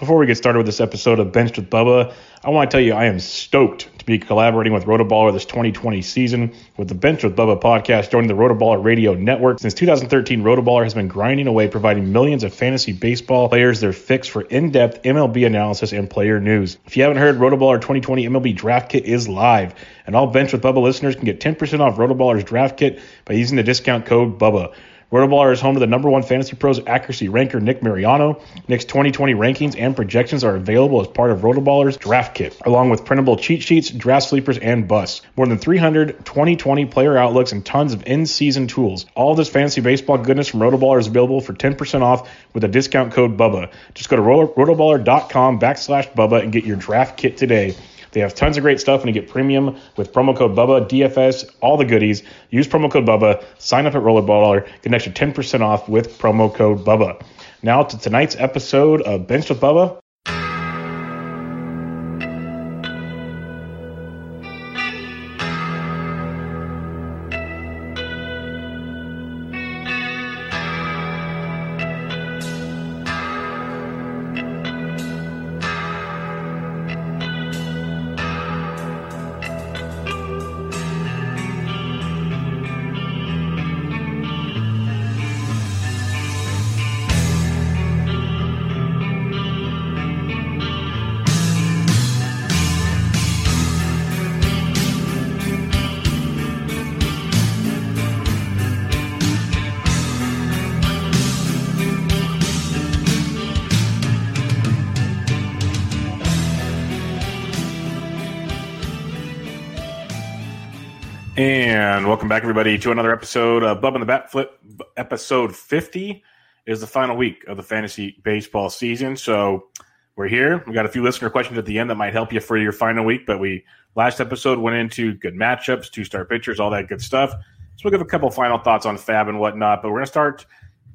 Before we get started with this episode of Benched with Bubba, I want to tell you I am stoked to be collaborating with Rotoballer this 2020 season with the Benched with Bubba podcast joining the Rotoballer radio network. Since 2013, Rotoballer has been grinding away providing millions of fantasy baseball players their fix for in-depth MLB analysis and player news. If you haven't heard, Rotoballer 2020 MLB Draft Kit is live, and all Benched with Bubba listeners can get 10% off Rotoballer's draft kit by using the discount code BUBBA. Rotoballer is home to the number one fantasy pros accuracy ranker, Nick Mariano. Nick's 2020 rankings and projections are available as part of Rotoballer's draft kit, along with printable cheat sheets, draft sleepers, and busts. More than 300 2020 player outlooks and tons of in-season tools. All this fantasy baseball goodness from Rotoballer is available for 10% off with a discount code BUBBA. Just go to rotoballer.com backslash BUBBA and get your draft kit today. They have tons of great stuff, and you get premium with promo code Bubba, DFS, all the goodies. Use promo code Bubba, sign up at Rotoballer, get an extra 10% off with promo code Bubba. Now to tonight's episode of Bench with Bubba. Welcome back, everybody, to another episode of Bub and the Bat Flip. Episode 50 is the final week of the fantasy baseball season. So we're here. We got a few listener questions at the end that might help you for your final week. But we last episode went into good matchups, two star pitchers, all that good stuff. So we'll give a couple final thoughts on FAAB and whatnot. But we're going to start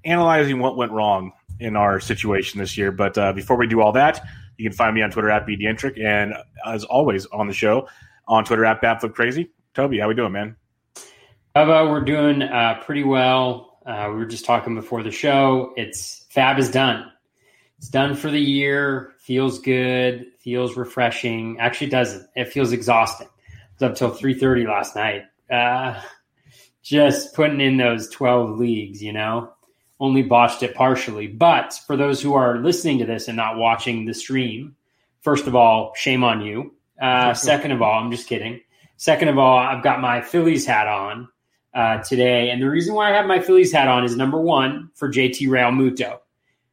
analyzing what went wrong in our situation this year. But uh, before we do all that, you can find me on Twitter at BDentric. And as always on the show, on Twitter at BatFlipCrazy. Toby, how we doing, man? Bubba, we're doing uh, pretty well. Uh, we were just talking before the show. It's FAAB is done. It's done for the year. Feels good. Feels refreshing. Actually, doesn't. It feels exhausting. It was up till three thirty last night. Uh, just putting in those twelve leagues. You know, only botched it partially. But for those who are listening to this and not watching the stream, first of all, shame on you. Uh, second of all, I'm just kidding. Second of all, I've got my Phillies hat on uh, today. And the reason why I have my Phillies hat on is number one for JT Realmuto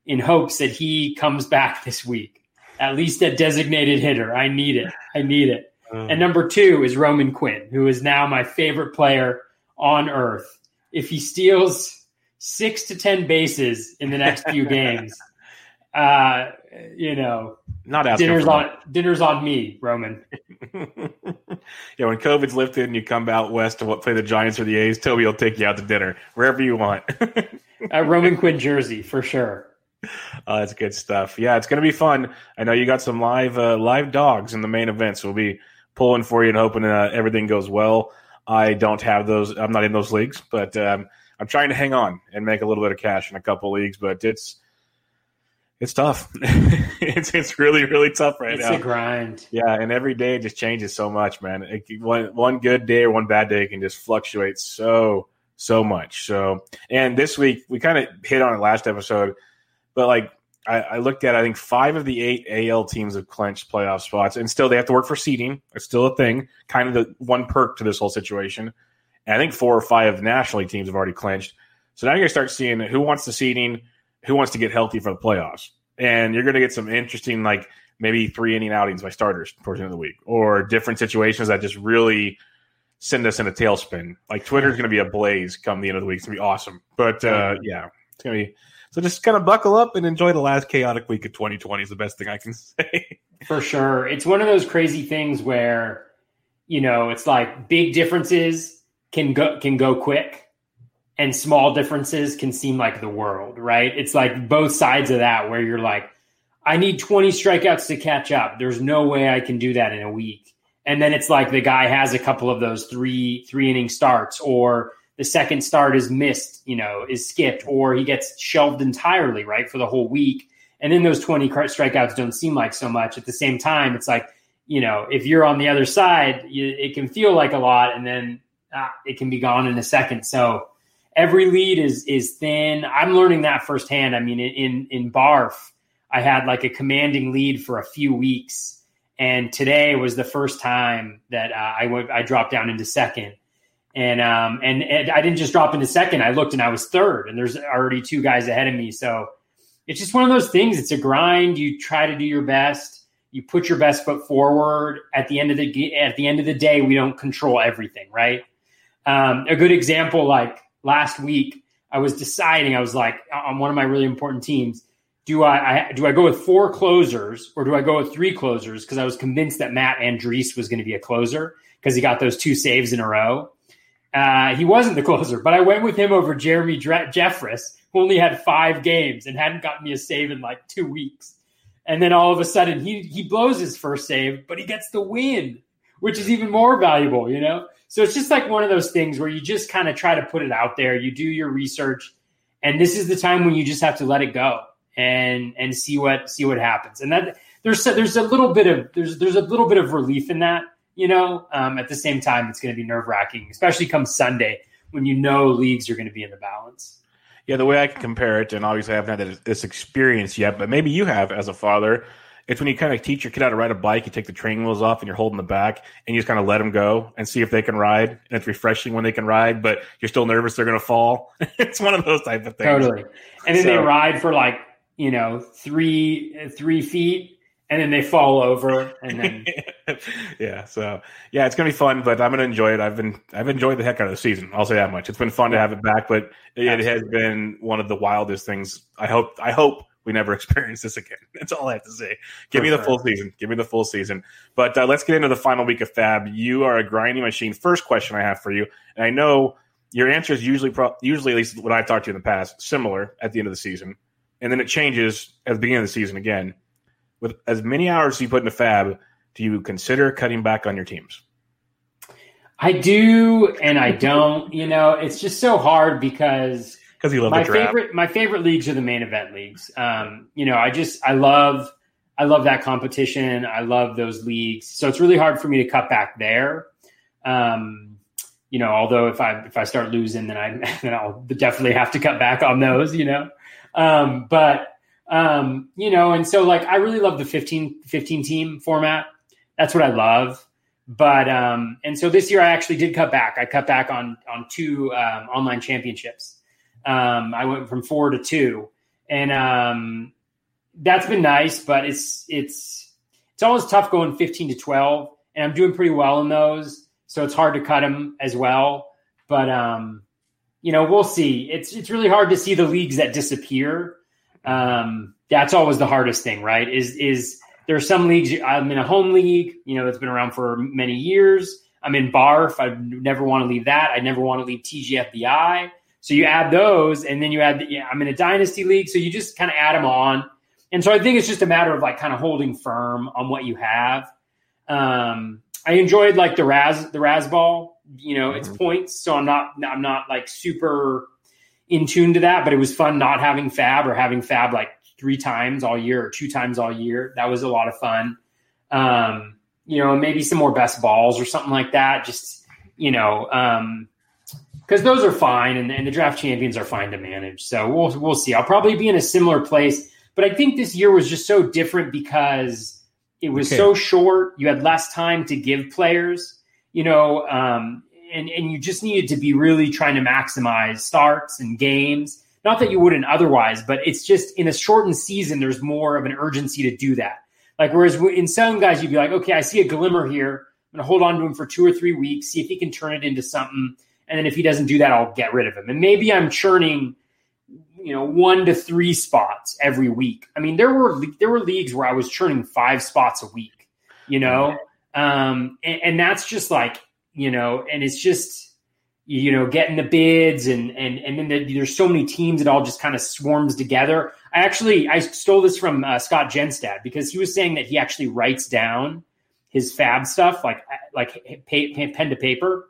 in hopes that he comes back this week, at least a designated hitter. I need it. I need it. Mm. And number two is Roman Quinn, who is now my favorite player on earth. If he steals six to 10 bases in the next few games, uh, you know, not dinner's on dinner's on me, Roman. yeah, when COVID's lifted and you come out west to what play the Giants or the A's, Toby will take you out to dinner wherever you want. A Roman Quinn jersey for sure. Oh, that's good stuff. Yeah, it's gonna be fun. I know you got some live uh, live dogs in the main event, so we'll be pulling for you and hoping uh, everything goes well. I don't have those. I'm not in those leagues, but um, I'm trying to hang on and make a little bit of cash in a couple leagues. But it's it's tough. it's it's really really tough right it's now. It's a grind. Yeah, and every day it just changes so much, man. It, one one good day or one bad day can just fluctuate so so much. So, and this week we kind of hit on it last episode, but like I, I, looked at, I think five of the eight AL teams have clinched playoff spots, and still they have to work for seeding. It's still a thing. Kind of the one perk to this whole situation. And I think four or five nationally teams have already clinched. So now you're gonna start seeing who wants the seeding who wants to get healthy for the playoffs. And you're going to get some interesting, like maybe three inning outings by starters towards the end of the week, or different situations that just really send us in a tailspin. Like Twitter's going to be a blaze come the end of the week. It's going to be awesome. But uh, yeah, it's going to be So just kind of buckle up and enjoy the last chaotic week of 2020 is the best thing I can say. For sure. It's one of those crazy things where, you know, it's like big differences can go can go quick and small differences can seem like the world, right? It's like both sides of that where you're like, I need 20 strikeouts to catch up. There's no way I can do that in a week. And then it's like the guy has a couple of those three three inning starts or the second start is missed, you know, is skipped, or he gets shelved entirely, right, for the whole week. And then those 20 strikeouts don't seem like so much. At the same time, it's like, you know, if you're on the other side, you, it can feel like a lot, and then ah, it can be gone in a second. So every lead is is thin. I'm learning that firsthand. I mean, in in Barf, I had like a commanding lead for a few weeks, and today was the first time that uh, I went. I dropped down into second and um and, and I didn't just drop into second. I looked and I was third, and there's already two guys ahead of me. So it's just one of those things. It's a grind. You try to do your best. You put your best foot forward. At the end of the at the end of the day, we don't control everything, right? Um, a good example, like last week, I was deciding. I was like on one of my really important teams. Do I, I do I go with four closers or do I go with three closers? Because I was convinced that Matt Andriese was going to be a closer because he got those two saves in a row. Uh, he wasn't the closer, but I went with him over Jeremy Dre- Jeffress, who only had five games and hadn't gotten me a save in like two weeks. And then all of a sudden, he he blows his first save, but he gets the win, which is even more valuable, you know. So it's just like one of those things where you just kind of try to put it out there. You do your research, and this is the time when you just have to let it go and and see what see what happens. And that there's there's a little bit of there's there's a little bit of relief in that you know, um, at the same time, it's going to be nerve wracking, especially come Sunday when you know leagues are going to be in the balance. Yeah, the way I can compare it, and obviously I haven't had this experience yet, but maybe you have as a father. It's when you kind of teach your kid how to ride a bike, you take the training wheels off and you're holding the back and you just kind of let them go and see if they can ride. And it's refreshing when they can ride, but you're still nervous they're going to fall. it's one of those type of things. Totally. And then so, they ride for like, you know, three, three feet and then they fall over and then yeah so yeah it's gonna be fun but i'm gonna enjoy it i've been i've enjoyed the heck out of the season i'll say that much it's been fun to have it back but it, it has been one of the wildest things i hope i hope we never experience this again. That's all i have to say. Give me the full season. Give me the full season. But uh, let's get into the final week of FAAB. You are a grinding machine. First question i have for you and i know your answer is usually pro- usually at least what i've talked to you in the past similar at the end of the season and then it changes at the beginning of the season again. With as many hours you put into FAAB, do you consider cutting back on your teams? I do and I don't. You know, it's just so hard because because you love my favorite my favorite leagues are the main event leagues. Um, you know, I just I love I love that competition. I love those leagues. So it's really hard for me to cut back there. Um, you know, although if I if I start losing, then I then I'll definitely have to cut back on those. You know, um, but um, you know, and so like I really love the 15, 15 team format. That's what I love. But um, and so this year I actually did cut back. I cut back on on two um, online championships. Um, I went from four to two, and um, that's been nice. But it's it's it's always tough going fifteen to twelve, and I'm doing pretty well in those. So it's hard to cut them as well. But um, you know, we'll see. It's it's really hard to see the leagues that disappear um, that's always the hardest thing, right? Is is there are some leagues I'm in a home league, you know, that's been around for many years. I'm in Barf. I never want to leave that. I never want to leave TGFBI. So you add those, and then you add. The, yeah, I'm in a dynasty league, so you just kind of add them on. And so I think it's just a matter of like kind of holding firm on what you have. Um, I enjoyed like the Raz the Razzball. You know, it's mm-hmm. points, so I'm not I'm not like super in tune to that, but it was fun not having FAAB or having FAAB like three times all year or two times all year. That was a lot of fun. Um, you know, maybe some more best balls or something like that. Just, you know, um, because those are fine and, and, the draft champions are fine to manage. So we'll we'll see. I'll probably be in a similar place, but I think this year was just so different because it was okay. so short. You had less time to give players. You know, um, and, and you just needed to be really trying to maximize starts and games. Not that you wouldn't otherwise, but it's just in a shortened season, there's more of an urgency to do that. Like, whereas in some guys, you'd be like, okay, I see a glimmer here. I'm going to hold on to him for two or three weeks, see if he can turn it into something. And then if he doesn't do that, I'll get rid of him. And maybe I'm churning you know one to three spots every week. I mean, there were there were leagues where I was churning five spots a week. You know, um, and, and that's just like you know, and it's just you know getting the bids and and and then the, there's so many teams it all just kind of swarms together. I actually I stole this from uh, Scott Genstad because he was saying that he actually writes down his FAAB stuff like like pay, pen to paper.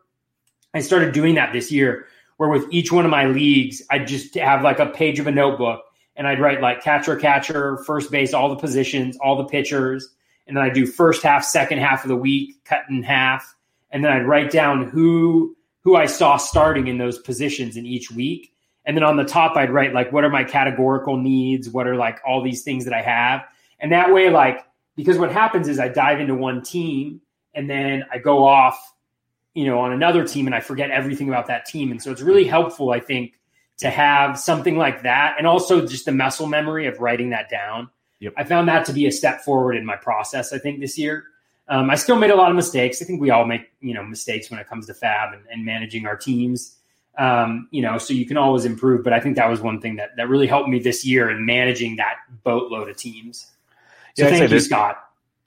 I started doing that this year where with each one of my leagues I'd just have like a page of a notebook and I'd write like catcher catcher first base all the positions all the pitchers and then I do first half second half of the week cut in half and then I'd write down who who I saw starting in those positions in each week. And then on the top, I'd write like, what are my categorical needs? What are like all these things that I have? And that way, like, because what happens is I dive into one team and then I go off, you know, on another team and I forget everything about that team. And so it's really helpful, I think, to have something like that. And also just the muscle memory of writing that down. Yep. I found that to be a step forward in my process, I think, this year. Um, I still made a lot of mistakes. I think we all make you know mistakes when it comes to FAAB and, and managing our teams. Um, you know, so you can always improve. But I think that was one thing that that really helped me this year in managing that boatload of teams. So yeah, thank you, this, Scott.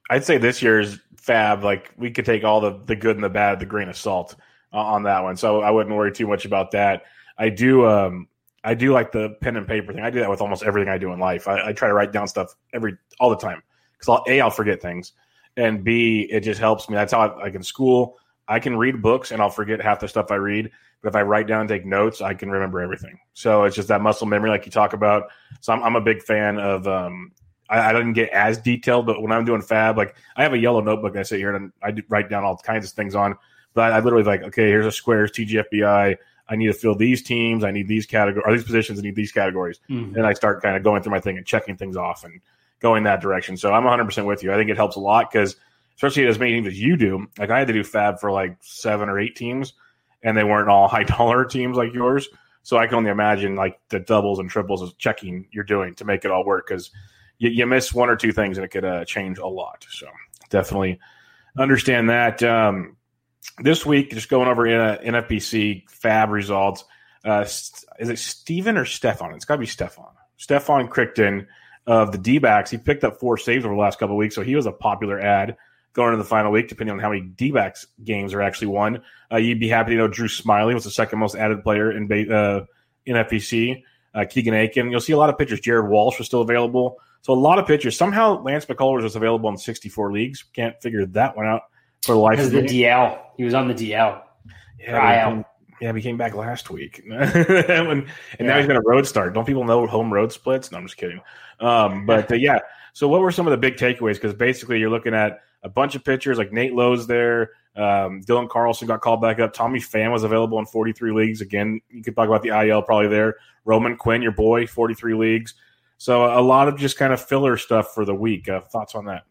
I'd say this year's FAAB, like we could take all the the good and the bad, the grain of salt uh, on that one. So I wouldn't worry too much about that. I do. Um, I do like the pen and paper thing. I do that with almost everything I do in life. I, I try to write down stuff every all the time because I'll, a I'll forget things and B, it just helps me. That's how I, like in school, I can read books and I'll forget half the stuff I read. But if I write down and take notes, I can remember everything. So it's just that muscle memory, like you talk about. So I'm, I'm a big fan of. Um, I, I, didn't get as detailed, but when I'm doing FAAB, like I have a yellow notebook I sit here and I write down all kinds of things on. But I, I literally like, okay, here's a squares TGFBI. I need to fill these teams. I need these categories, or these positions. I need these categories. Mm-hmm. And I start kind of going through my thing and checking things off and going that direction. So I'm 100% with you. I think it helps a lot because, especially as many teams as you do, like I had to do FAAB for like seven or eight teams, and they weren't all high dollar teams like yours. So I can only imagine like the doubles and triples of checking you're doing to make it all work because you, you, miss one or two things and it could uh, change a lot. So definitely understand that. Um, this week, just going over in a NFBC FAAB results. Uh, is it Steven or Stefan? It's got to be Stefan. Stefan Crichton of the D backs. He picked up four saves over the last couple weeks, so he was a popular ad going into the final week, depending on how many D backs games are actually won. Uh, you'd be happy to know Drew Smyly was the second most added player in uh, in FPC. Uh, Keegan Akin. You'll see a lot of pitchers. Jared Walsh was still available. So a lot of pitchers. Somehow Lance McCullers was available in 64 leagues. Can't figure that one out for the life of the DL. He was on the DL. Yeah, yeah, he came back last week, when, and yeah. now he's going to road start. Don't people know home road splits? No, I'm just kidding. Um, but uh, yeah, so what were some of the big takeaways? Because basically, you're looking at a bunch of pitchers like Nate Lowe's there. Um, Dylan Carlson got called back up. Tommy Pham was available in 43 leagues. Again, you could talk about the IL probably there. Roman Quinn, your boy, 43 leagues. So a lot of just kind of filler stuff for the week. Uh, thoughts on that?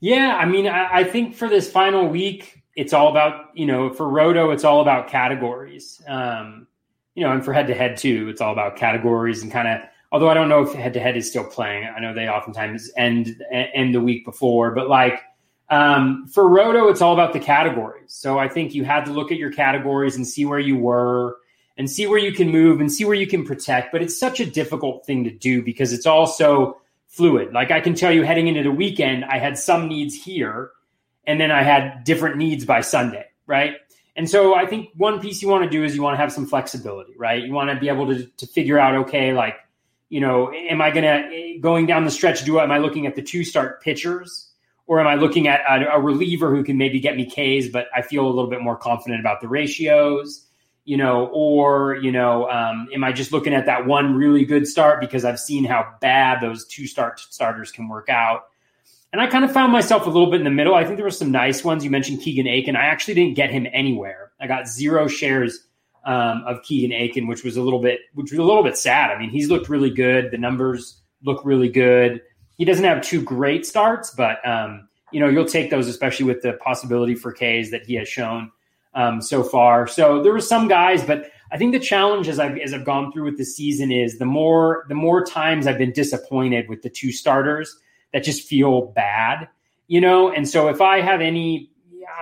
Yeah, I mean, I, I think for this final week, it's all about you know for roto it's all about categories um, you know and for head to head too it's all about categories and kind of although i don't know if head to head is still playing i know they oftentimes end end the week before but like um, for roto it's all about the categories so i think you had to look at your categories and see where you were and see where you can move and see where you can protect but it's such a difficult thing to do because it's also fluid like i can tell you heading into the weekend i had some needs here and then I had different needs by Sunday, right? And so I think one piece you want to do is you want to have some flexibility, right? You want to be able to, to figure out, okay, like, you know, am I going to, going down the stretch, do, am I looking at the two start pitchers or am I looking at a, a, reliever who can maybe get me Ks, but I feel a little bit more confident about the ratios, you know, or, you know, um, am I just looking at that one really good start because I've seen how bad those two start starters can work out? And I kind of found myself a little bit in the middle. I think there were some nice ones. You mentioned Keegan Akin. I actually didn't get him anywhere. I got zero shares um, of Keegan Akin, which was a little bit, which was a little bit sad. I mean, he's looked really good. The numbers look really good. He doesn't have two great starts, but um, you know you'll take those, especially with the possibility for Ks that he has shown um, so far. So there were some guys, but I think the challenge as I've as I've gone through with the season is the more the more times I've been disappointed with the two starters that just feel bad, you know? And so if I have any,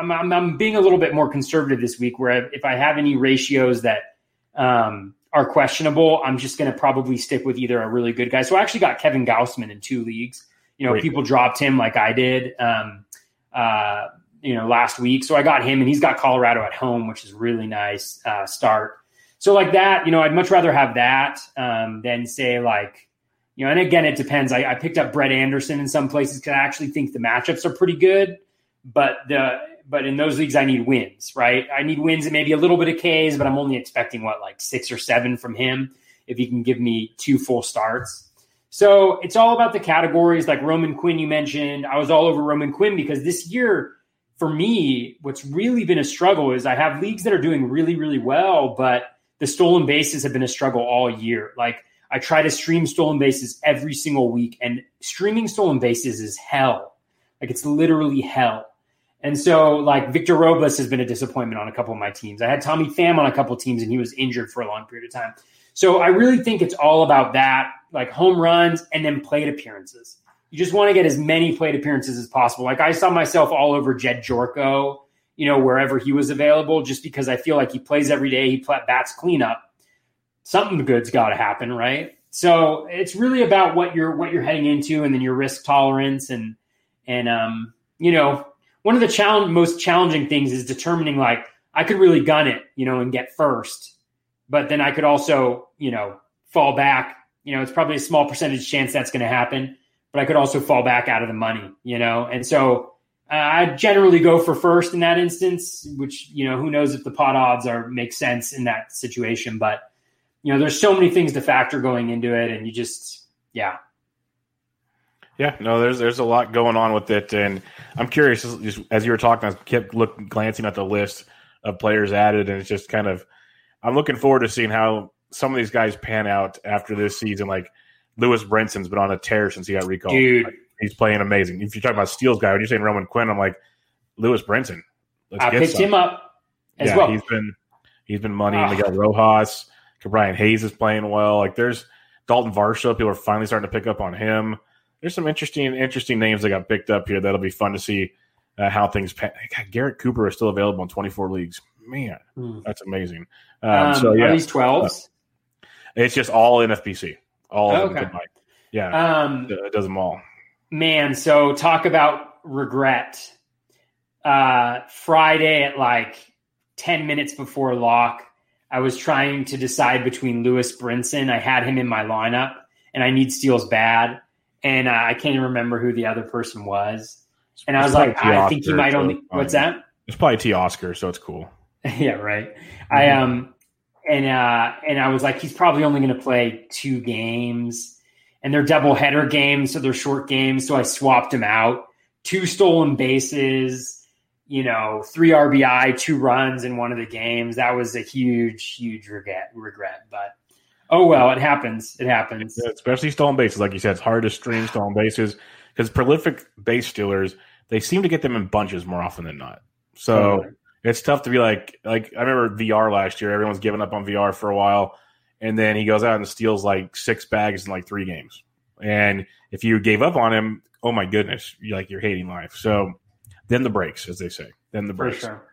I'm, I'm, I'm being a little bit more conservative this week where if I have any ratios that um, are questionable, I'm just going to probably stick with either a really good guy. So I actually got Kevin Gausman in two leagues. You know, Great. people dropped him like I did, um, uh, you know, last week. So I got him, and he's got Colorado at home, which is really nice uh, start. So like that, you know, I'd much rather have that um, than say like, you know, and again, it depends. I, I picked up Brett Anderson in some places because I actually think the matchups are pretty good, but the but in those leagues, I need wins, right? I need wins and maybe a little bit of Ks, but I'm only expecting what, like six or seven from him if he can give me two full starts. So it's all about the categories like Roman Quinn, you mentioned. I was all over Roman Quinn because this year, for me, what's really been a struggle is I have leagues that are doing really, really well, but the stolen bases have been a struggle all year. Like I try to stream stolen bases every single week, and streaming stolen bases is hell. Like it's literally hell. And so, like Victor Robles has been a disappointment on a couple of my teams. I had Tommy Pham on a couple of teams, and he was injured for a long period of time. So I really think it's all about that, like home runs and then plate appearances. You just want to get as many plate appearances as possible. Like I saw myself all over Jed Gyorko, you know, wherever he was available, just because I feel like he plays every day. He bats cleanup. Something good's got to happen, right? So it's really about what you're what you're heading into, and then your risk tolerance, and and um, you know, one of the challenge, most challenging things is determining like I could really gun it, you know, and get first, but then I could also, you know, fall back. You know, it's probably a small percentage chance that's going to happen, but I could also fall back out of the money, you know, and so uh, I generally go for first in that instance, which you know, who knows if the pot odds are make sense in that situation, but you know, there's so many things to factor going into it, and you just, yeah, yeah, no, there's there's a lot going on with it, and I'm curious. Just as you were talking, I kept looking, glancing at the list of players added, and it's just kind of. I'm looking forward to seeing how some of these guys pan out after this season. Like Lewis Brinson's been on a tear since he got recalled. Dude. Like, he's playing amazing. If you're talking about steals guy, when you're saying Roman Quinn, I'm like Lewis Brinson. I picked some. him up as yeah, well. He's been he's been money. Oh. Ah. Miguel Rojas, Brian Hayes is playing well. Like there's Dalton Varsho. People are finally starting to pick up on him there's some interesting interesting names that got picked up here. That'll be fun to see uh, how things. Pan- God, Garrett Cooper is still available in 24 leagues. Man, mm. that's amazing. Um, um, so yeah, these 12s. Uh, it's just all NFBC. All oh, okay. Yeah, um, it does them all. Man, so talk about regret. Uh, Friday at like 10 minutes before lock, I was trying to decide between Lewis Brinson. I had him in my lineup, and I need steals bad and uh, I can't even remember who the other person was. And I was like, I think he might only. What's that? It's probably Teoscar, so it's cool. yeah, right. Mm-hmm. I um, and uh, and I was like, he's probably only going to play two games, and they're double header games, so they're short games. So I swapped him out. Two stolen bases, you know, three RBI, two runs in one of the games. That was a huge, huge regret. Regret, but Oh well, it happens. It happens. Especially stolen bases, like you said, it's hard to stream stolen bases because prolific base stealers they seem to get them in bunches more often than not. So it's tough to be like like I remember VR last year. Everyone's giving up on VR for a while, and then he goes out and steals like six bags in like three games. And if you gave up on him, oh my goodness, you like you're hating life. So then the breaks, as they say. Then the breaks. Sure.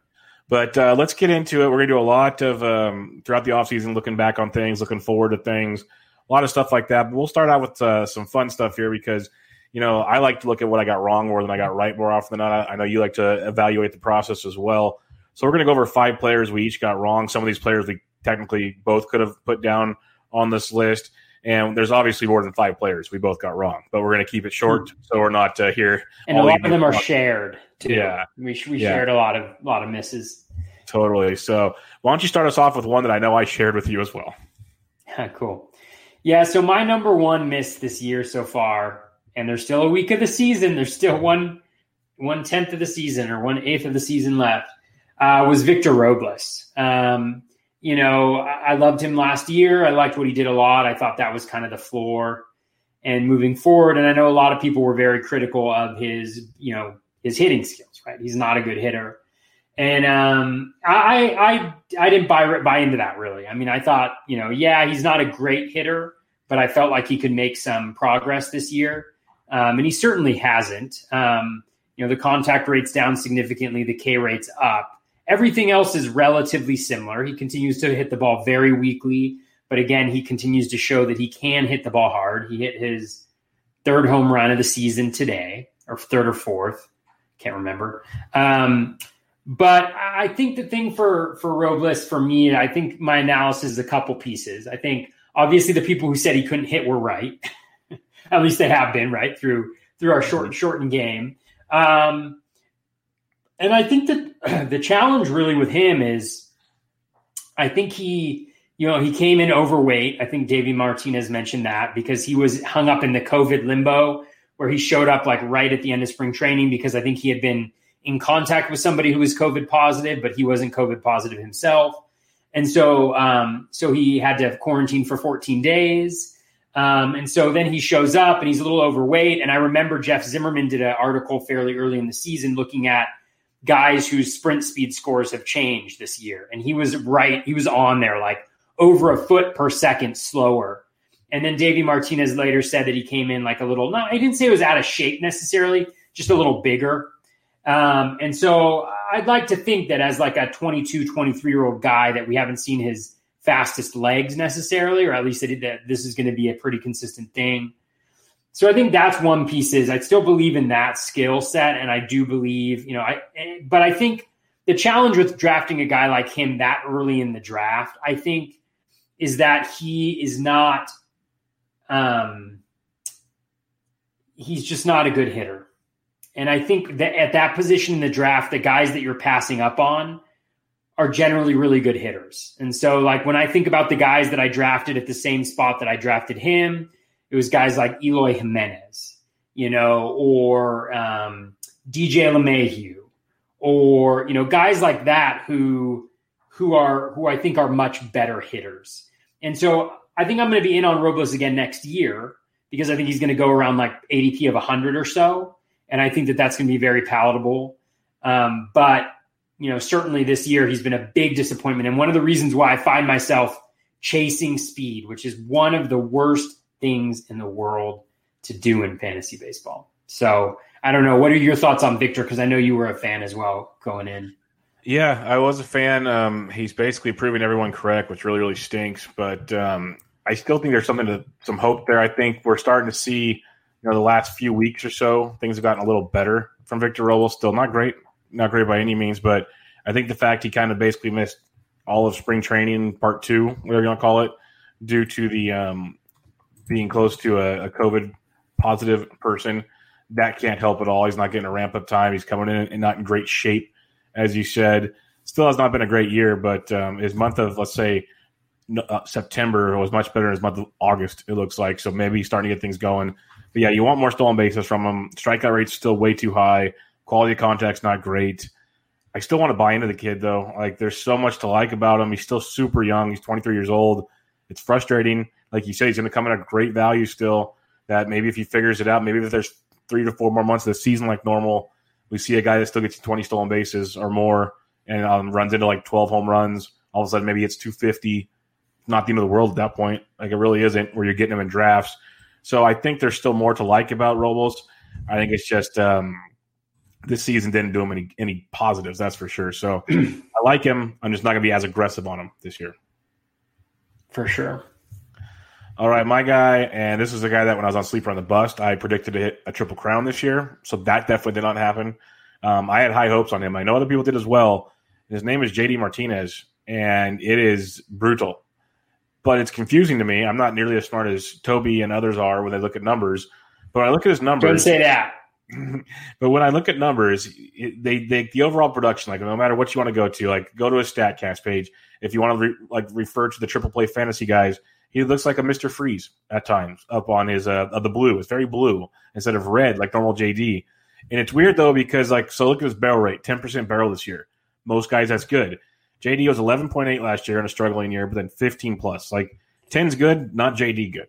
But uh, let's get into it. We're going to do a lot of um, throughout the offseason, looking back on things, looking forward to things, a lot of stuff like that. But we'll start out with uh, some fun stuff here because, you know, I like to look at what I got wrong more than I got right more often than not. I know you like to evaluate the process as well. So we're going to go over five players we each got wrong. Some of these players we technically both could have put down on this list. And there's obviously more than five players we both got wrong, but we're going to keep it short so we're not uh, here. And a lot of them are shared too. Yeah, we we yeah. shared a lot of a lot of misses. Totally. So why don't you start us off with one that I know I shared with you as well? cool. Yeah. So my number one miss this year so far, and there's still a week of the season. There's still one one tenth of the season or one eighth of the season left. Uh, was Victor Robles. Um, you know, I, loved him last year. I liked what he did a lot. I thought that was kind of the floor and moving forward. And I know a lot of people were very critical of his, you know, his hitting skills. Right, he's not a good hitter. And um, I, I I didn't buy buy into that really. I mean, I thought you know, yeah, he's not a great hitter, but I felt like he could make some progress this year, um, and he certainly hasn't. Um, you know, the contact rate's down significantly, the K rate's up. Everything else is relatively similar. He continues to hit the ball very weakly, But again, he continues to show that he can hit the ball hard. He hit his third home run of the season today, or third or fourth, can't remember. Um, but I think the thing for for Robles for me, I think my analysis is a couple pieces. I think obviously the people who said he couldn't hit were right. At least they have been right through through our short shortened game. Um, and I think that the challenge really with him is, I think he, you know, he came in overweight. I think Davey Martinez mentioned that because he was hung up in the COVID limbo where he showed up like right at the end of spring training because I think he had been in contact with somebody who was COVID positive, but he wasn't COVID positive himself. And so, um, so he had to have quarantine for 14 days. Um, and so then he shows up and he's a little overweight. And I remember Jeff Zimmerman did an article fairly early in the season looking at guys whose sprint speed scores have changed this year. And he was right. He was on there like over a foot per second slower. And then Davey Martinez later said that he came in like a little, no, he didn't say it was out of shape necessarily, just a little bigger. Um, and so I'd like to think that as like a 22, 23 year old guy that we haven't seen his fastest legs necessarily, or at least that, that this is going to be a pretty consistent thing. So I think that's one piece is I still believe in that skill set. And I do believe, you know, I, but I think the challenge with drafting a guy like him that early in the draft, I think is that he is not, um, he's just not a good hitter. And I think that at that position in the draft, the guys that you're passing up on are generally really good hitters. And so, like, when I think about the guys that I drafted at the same spot that I drafted him, it was guys like Eloy Jimenez, you know, or um, DJ LeMahieu, or, you know, guys like that who, who are, who I think are much better hitters. And so I think I'm going to be in on Robles again next year because I think he's going to go around like ADP of 100 or so and I think that that's going to be very palatable. Um, but you know, certainly this year he's been a big disappointment, and one of the reasons why I find myself chasing speed, which is one of the worst things in the world to do in fantasy baseball. So I don't know. What are your thoughts on Victor? Because I know you were a fan as well going in. Yeah, I was a fan. Um, he's basically proving everyone correct, which really, really stinks. But um, I still think there's something to some hope there. I think we're starting to see you know the last few weeks or so things have gotten a little better from Victor Robles. Still not great, not great by any means, but I think the fact he kind of basically missed all of spring training part two, whatever you want to call it, due to the um, being close to a, a, COVID positive person, that can't help at all. He's not getting a ramp up time. He's coming in and not in great shape, as you said. Still has not been a great year, but um, his month of let's say uh, September was much better than his month of August. It looks like so maybe he's starting to get things going. But yeah, you want more stolen bases from him. Strikeout rate's still way too high. Quality of contact's not great. I still want to buy into the kid though. Like there's so much to like about him. He's still super young. He's 23 years old. It's frustrating. Like you said, he's going to come in a great value still. That maybe if he figures it out, maybe if there's three to four more months of the season like normal, we see a guy that still gets 20 stolen bases or more and um, runs into like 12 home runs. All of a sudden, maybe it's 250. Not the end of the world at that point. Like it really isn't where you're getting him in drafts. So I think there's still more to like about Robles. I think it's just um, this season didn't do him any any positives, that's for sure. So I like him. I'm just not going to be as aggressive on him this year. For sure. All right, my guy, and this is the guy that when I was on Sleeper on the Bust, I predicted to hit a triple crown this year. So that definitely did not happen. Um, I had high hopes on him. I know other people did as well. His name is JD Martinez, and it is brutal but it's confusing to me. I'm not nearly as smart as Toby and others are when they look at numbers. But when I look at his numbers, don't say that. but when I look at numbers, it, they, they the overall production, like no matter what you want to go to, like go to a Statcast page. If you want to re, like refer to the triple play fantasy guys, he looks like a Mister Freeze at times up on his uh the blue. It's very blue instead of red like normal JD. And it's weird though because like so look at his barrel rate, ten percent barrel this year. Most guys that's good. JD was 11.8 last year in a struggling year, but then 15 plus. Like 10's good, not JD good.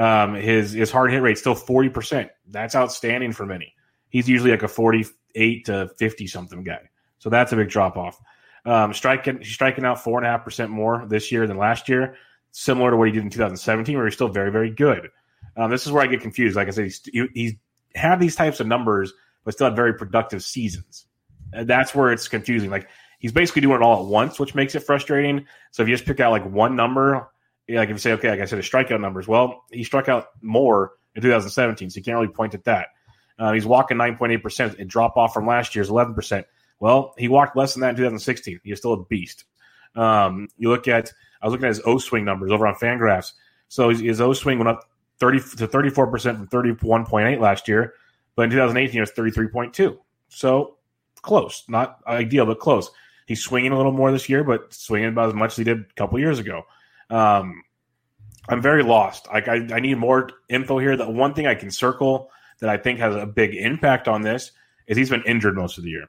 Um, his his hard hit rate still 40%. That's outstanding for many. He's usually like a 48 to 50 something guy. So that's a big drop off. Um, striking striking out four and a half percent more this year than last year, similar to what he did in 2017, where he's still very very good. Um, this is where I get confused. Like I said, he's, he's had these types of numbers, but still had very productive seasons. And that's where it's confusing. Like he's basically doing it all at once, which makes it frustrating. So if you just pick out like one number like if you say, okay, like I said, his strikeout numbers. Well, he struck out more in 2017, so you can't really point at that. Uh, he's walking 9.8%. It drop off from last year's 11%. Well, he walked less than that in 2016. He's still a beast. Um, you look at, I was looking at his O swing numbers over on Fangraphs. So his, his O swing went up 30 to 34% from 31.8 last year, but in 2018 it was 33.2. So close, not ideal, but close. He's swinging a little more this year, but swinging about as much as he did a couple years ago. Um, I'm very lost. I, I need more info here. The one thing I can circle that I think has a big impact on this is he's been injured most of the year,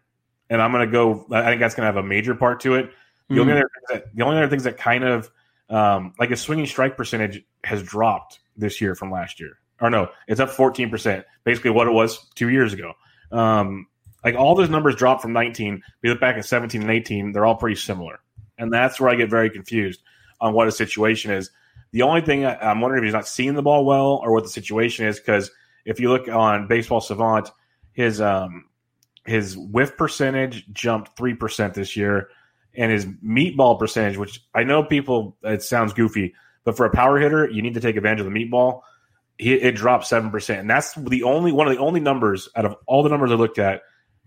and I'm going to go. I think that's going to have a major part to it. The mm-hmm. only other that, the only other things that kind of um, like a swinging strike percentage has dropped this year from last year. Or no, it's up 14 percent, basically what it was two years ago. Um, like all those numbers dropped from 19. We look back at 17 and 18; they're all pretty similar, and that's where I get very confused on what a situation is. The only thing I, am wondering if he's not seeing the ball well or what the situation is because if you look on Baseball Savant, his um, his whiff percentage jumped three percent this year, and his meatball percentage, which I know people it sounds goofy, but for a power hitter, you need to take advantage of the meatball. He, it dropped seven percent, and that's the only one of the only numbers out of all the numbers I looked at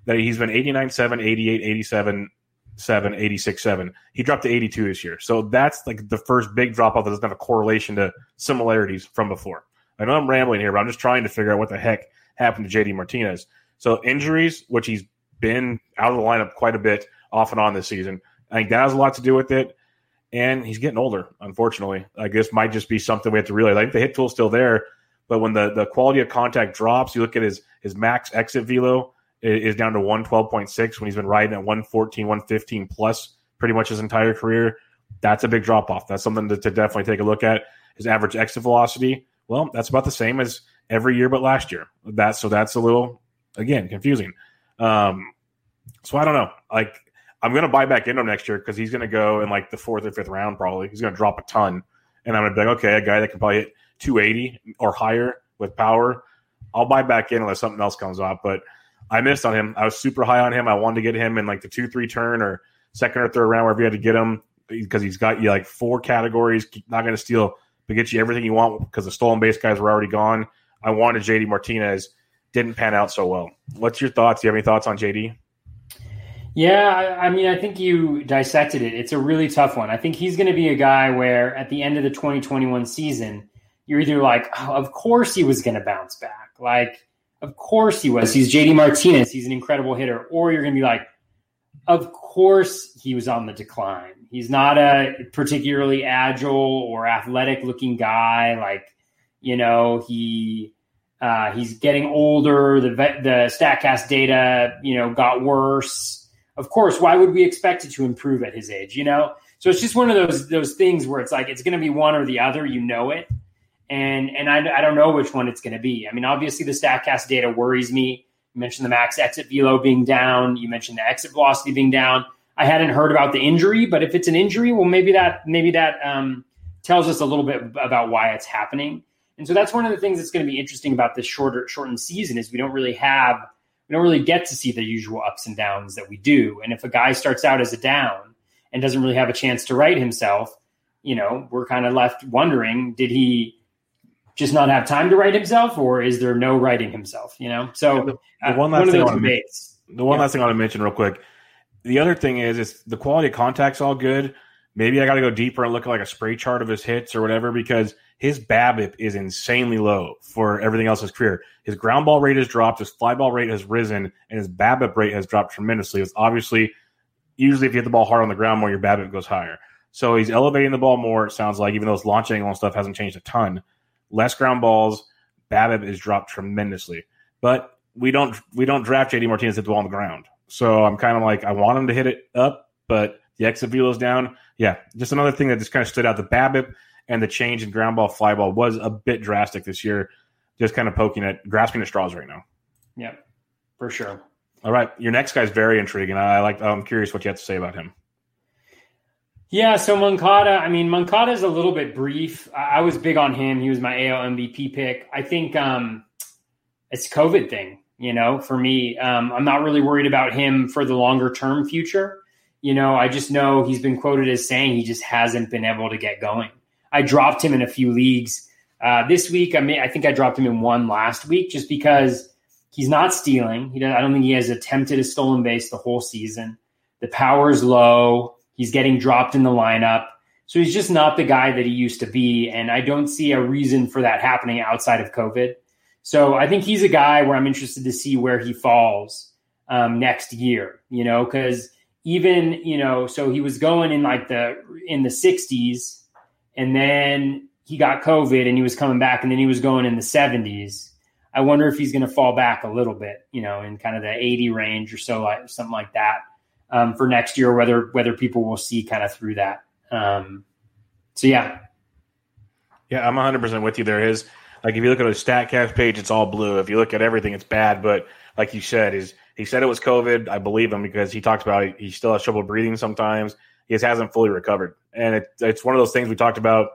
that he's been 89 7 88 87 7, 86, 7. He dropped to 82 this year. So that's like the first big drop off that doesn't have a correlation to similarities from before. I know I'm rambling here, but I'm just trying to figure out what the heck happened to JD Martinez. So injuries, which he's been out of the lineup quite a bit off and on this season, I think that has a lot to do with it. And he's getting older, unfortunately. I guess might just be something we have to realize. I think the hit tool's still there, but when the, the quality of contact drops, you look at his his max exit velo, is down to 112.6 when he's been riding at 114, 115 plus pretty much his entire career. That's a big drop off. That's something to, to, definitely take a look at. His average exit velocity, well, that's about the same as every year but last year. That so that's a little again confusing. Um, so I don't know. Like I'm gonna buy back into him next year because he's gonna go in like the fourth or fifth round probably. He's gonna drop a ton, and I'm gonna be like, okay, a guy that can probably hit 280 or higher with power. I'll buy back in unless something else comes up, but I missed on him. I was super high on him. I wanted to get him in like the two, three turn or second or third round, wherever you had to get him because he's got you like four categories. Not to steal, but get you everything you want because the stolen base guys were already gone. I wanted JD Martinez. Didn't pan out so well. What's your thoughts? Do you have any thoughts on JD? Yeah, I, I mean, I think you dissected it. It's a really tough one. I think he's going to be a guy where at the end of the 2021 season, you're either like, oh, of course he was going to bounce back. Like, of course he was. He's JD Martinez. He's an incredible hitter. Or you're going to be like, of course he was on the decline. He's not a particularly agile or athletic looking guy. Like, you know, he uh, he's getting older. The the Statcast data, you know, got worse. Of course, why would we expect it to improve at his age? You know, so it's just one of those those things where it's like it's going to be one or the other. You know it and and I, I don't know which one it's going to be. I mean, obviously the Statcast data worries me. You mentioned the max exit velo being down. You mentioned the exit velocity being down. I hadn't heard about the injury, but if it's an injury, well, maybe that maybe that um, tells us a little bit about why it's happening. And so that's one of the things that's going to be interesting about this shorter shortened season is we don't really have we don't really get to see the usual ups and downs that we do. And if a guy starts out as a down and doesn't really have a chance to right himself, you know, we're kind of left wondering, did he just not have time to write himself, or is there no writing himself? You know, so the, the one last one thing I want to the one yeah. last thing I want to mention real quick. The other thing is, is the quality of contact's all good. Maybe I got to go deeper and look at like a spray chart of his hits or whatever because his BABIP is insanely low for everything else in his career. His ground ball rate has dropped, his fly ball rate has risen, and his BABIP rate has dropped tremendously. It's obviously usually if you hit the ball hard on the ground more, your BABIP goes higher. So he's elevating the ball more. It sounds like even though his launch angle and stuff hasn't changed a ton less ground balls. BABIP is dropped tremendously, but we don't we don't draft JD Martinez to the ball on the ground. So I'm kind of like I want him to hit it up, but the exit velo's down. Yeah, just another thing that just kind of stood out. The BABIP and the change in ground ball fly ball was a bit drastic this year. Just kind of poking at grasping the straws right now. Yeah, for sure. All right, your next guy's very intriguing. I like. I'm curious what you have to say about him. Yeah, so Moncada, I mean, Moncada is a little bit brief. I, was big on him. He was my AL MVP pick. I think um, it's COVID thing, you know, for me. Um, I'm not really worried about him for the longer term future. You know, I just know he's been quoted as saying he just hasn't been able to get going. I dropped him in a few leagues uh, this week. I mean, I think I dropped him in one last week just because he's not stealing. He I don't think he has attempted a stolen base the whole season. The power is low. He's getting dropped in the lineup. So he's just not the guy that he used to be. And I don't see a reason for that happening outside of COVID. So I think he's a guy where I'm interested to see where he falls um, next year, you know, because even, you know, so he was going in like the in the 60s and then he got COVID and he was coming back and then he was going in the 70s. I wonder if he's going to fall back a little bit, you know, in kind of the 80 range or so, like something like that um, for next year, whether whether people will see kind of through that. Um, so yeah, yeah, I'm 100 percent with you. There is like if you look at a Statcast page, it's all blue. If you look at everything, it's bad. But like you said, is he said it was COVID? I believe him because he talks about he still has trouble breathing sometimes. He just hasn't fully recovered, and it, it's one of those things we talked about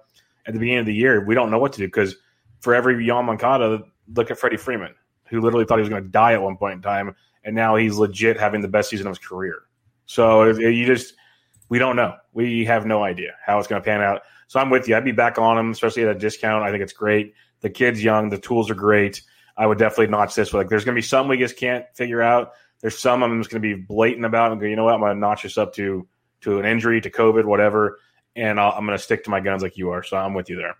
at the beginning of the year. We don't know what to do because for every Yoan Moncada, look at Freddie Freeman, who literally thought he was going to die at one point in time, and now he's legit having the best season of his career. So you just we don't know. We have no idea how it's going to pan out. So I'm with you. I'd be back on him, especially at a discount. I think it's great. The kid's young. The tools are great. I would definitely notch this. Like, there's going to be some we just can't figure out. There's some I'm just going to be blatant about and go, you know what? I'm going to notch this up to to an injury, to COVID, whatever, and i am going to stick to my guns like you are. So I'm with you there.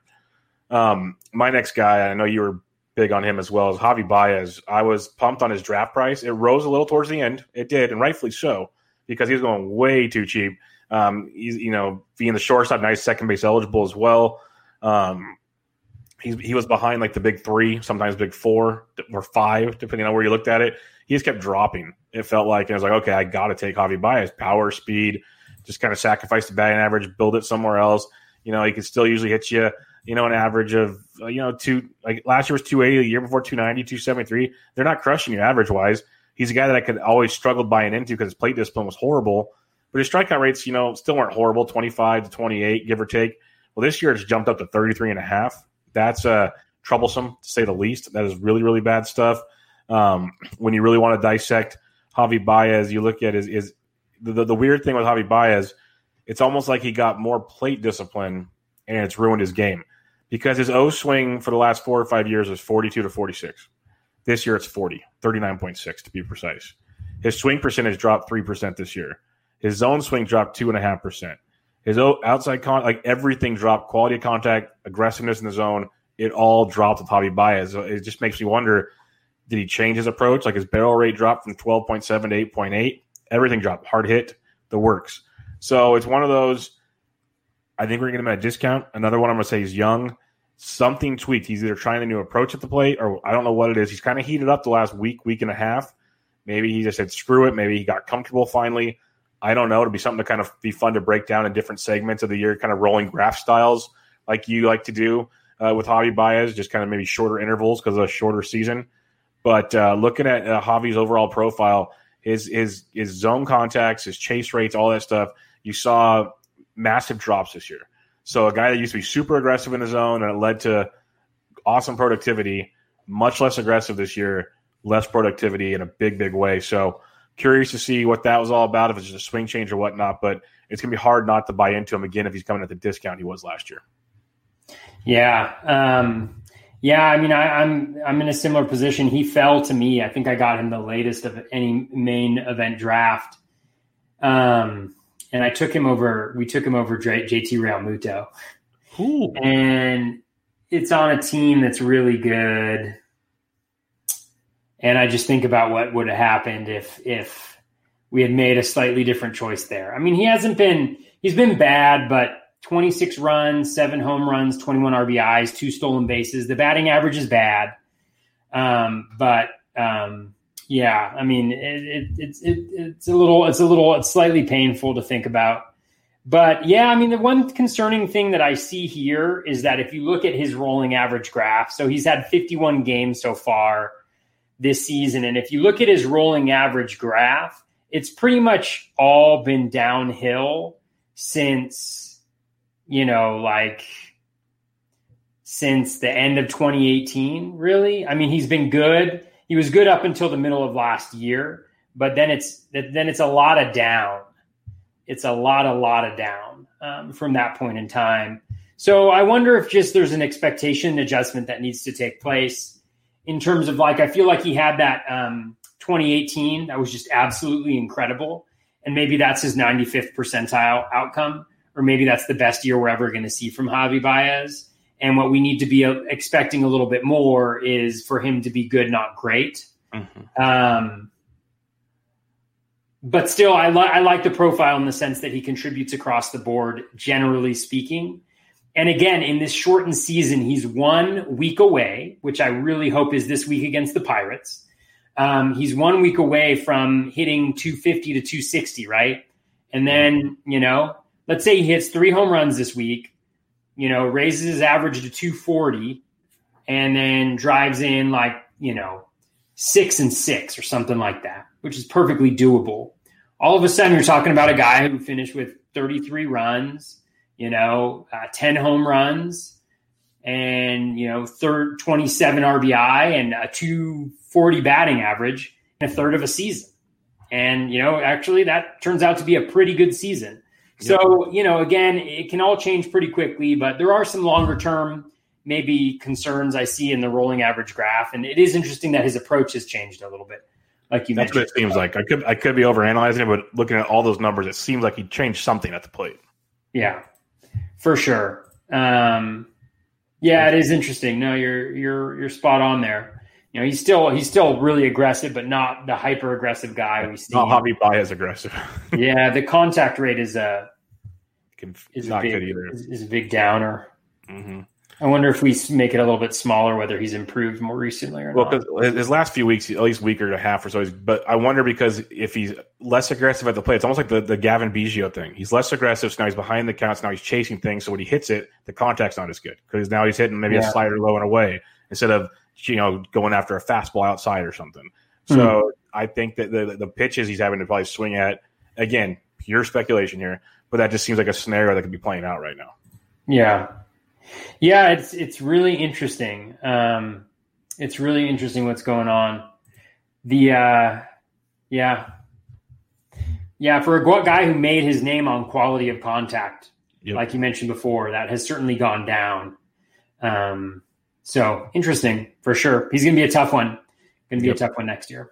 Um, my next guy, I know you were big on him as well, as Javi Baez. I was pumped on his draft price. It rose a little towards the end. It did, and rightfully so because he was going way too cheap. Um, he's you know being the shortstop, nice second base eligible as well. Um, he he was behind like the big three, sometimes big four or five, depending on where you looked at it. He just kept dropping. It felt like I was like, okay, I got to take Javi Baez, power, speed, just kind of sacrifice the batting average, build it somewhere else. You know, he could still usually hit you, you know, an average of, uh, you know, two, like last year was 280, the year before 290, 273. They're not crushing you average wise. He's a guy that I could always struggle buying into because his plate discipline was horrible. But his strikeout rates, you know, still weren't horrible 25 to 28, give or take. Well, this year it's jumped up to 33 and a half. That's uh, troublesome to say the least. That is really, really bad stuff. Um, when you really want to dissect Javi Baez, you look at is, is the, the, weird thing with Javi Baez, it's almost like he got more plate discipline and it's ruined his game because his O swing for the last four or five years is 42 to 46. This year it's 40, 39.6 to be precise. His swing percentage dropped 3% this year. His zone swing dropped 2.5%. His outside con like everything dropped. Quality of contact, aggressiveness in the zone, it all dropped with Javi Baez. It just makes me wonder did he change his approach? Like his barrel rate dropped from 12.7 to 8.8. Everything dropped. Hard hit, the works. So it's one of those. I think we're going to get him at a discount. Another one I'm going to say he's young something tweaked. He's either trying a new approach at the plate, or I don't know what it is. He's kind of heated up the last week, week and a half. Maybe he just said screw it. Maybe he got comfortable finally. I don't know. It'll be something to kind of be fun to break down in different segments of the year, kind of rolling graph styles like you like to do uh, with Javi Baez, just kind of maybe shorter intervals because of a shorter season. But uh, looking at uh, Javi's overall profile, his his his zone contacts, his chase rates, all that stuff, you saw massive drops this year. So a guy that used to be super aggressive in the zone and it led to awesome productivity, much less aggressive this year, less productivity in a big, big way. So curious to see what that was all about, if it's just a swing change or whatnot. But it's gonna be hard not to buy into him again if he's coming at the discount he was last year. Yeah. Um, yeah, I mean, I, am I'm, I'm in a similar position. He fell to me. I think I got him the latest of any main event draft. Um, and I took him over. We took him over JT Realmuto, Ooh. and it's on a team that's really good. And I just think about what would have happened if if we had made a slightly different choice there. I mean, he hasn't been he's been bad, but 26 runs, seven home runs, 21 RBIs, two stolen bases. The batting average is bad, um, but um, yeah, I mean, it, it, it's it, it's a little it's a little it's slightly painful to think about. But yeah, I mean, the one concerning thing that I see here is that if you look at his rolling average graph, so he's had 51 games so far this season, and if you look at his rolling average graph, it's pretty much all been downhill since you know, like since the end of 2018, really. I mean, he's been good he was good up until the middle of last year, but then it's then it's a lot of down. It's a lot, a lot of down um, from that point in time. So I wonder if just there's an expectation adjustment that needs to take place in terms of like I feel like he had that um, 2018 that was just absolutely incredible, and maybe that's his 95th percentile outcome, or maybe that's the best year we're ever going to see from Javi Baez. And what we need to be uh, expecting a little bit more is for him to be good, not great. Mm-hmm. Um, but still, I, li- I like the profile in the sense that he contributes across the board, generally speaking. And again, in this shortened season, he's one week away, which I really hope is this week against the Pirates. Um, he's one week away from hitting 250 to 260, right? And then, you know, let's say he hits three home runs this week, you know, raises his average to 240, and then drives in like, you know, six and six or something like that, which is perfectly doable. All of a sudden, you're talking about a guy who finished with 33 runs, you know, uh, 10 home runs, and, you know, third 27 RBI and a 240 batting average in a third of a season. And, you know, actually, that turns out to be a pretty good season. So, you know, again, it can all change pretty quickly, but there are some longer term maybe concerns I see in the rolling average graph. And it is interesting that his approach has changed a little bit. Like you That's mentioned. what it seems like. I could I could be overanalyzing it, but looking at all those numbers, it seems like he changed something at the plate. Yeah, for sure. Um, yeah, it is interesting. No, you're you're you're spot on there. You know, he's still he's still really aggressive, but not the hyper aggressive guy we see. Not Javi Baez aggressive. yeah, the contact rate is a is not a big, good either. Is, is a big downer. Mm-hmm. I wonder if we make it a little bit smaller, whether he's improved more recently or Well, not. because his last few weeks, at least week or a half or so, he's, but I wonder because if he's less aggressive at the plate, it's almost like the, the Cavan Biggio thing. He's less aggressive, so now he's behind the counts, now he's chasing things. So when he hits it, the contact's not as good because now he's hitting maybe Yeah. a slider low and away instead of you know going after a fastball outside or something. So hmm. I think that the the pitches he's having to probably swing at again, pure speculation here, but that just seems like a scenario that could be playing out right now. Yeah, yeah, it's it's really interesting. Um, it's really interesting what's going on. The uh, yeah, yeah, for a guy who made his name on quality of contact, Yep. like you mentioned before, that has certainly gone down. Um, so interesting for sure. He's going to be a tough one. Going to be Yep. a tough one next year.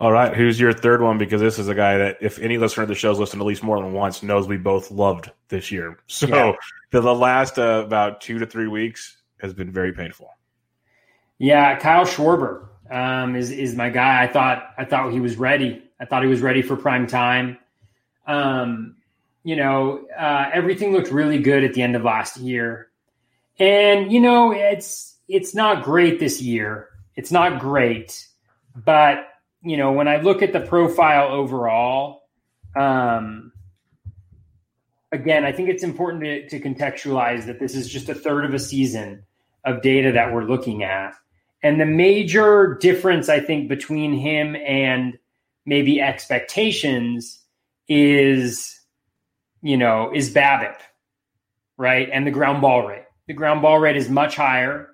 All right, who's your third one? Because this is a guy that, if any listener of the show's listened at least more than once, knows we both loved this year. So Yeah. The, the last uh, about two to three weeks has been very painful. Yeah, Kyle Schwarber um, is is my guy. I thought I thought he was ready. I thought he was ready for prime time. Um, you know, uh, everything looked really good at the end of last year, and you know, it's it's not great this year. It's not great, but you know, when I look at the profile overall, um, again, I think it's important to, to contextualize that this is just a third of a season of data that we're looking at. And the major difference, I think, between him and maybe expectations is, you know, is BABIP, right? And the ground ball rate. The ground ball rate is much higher,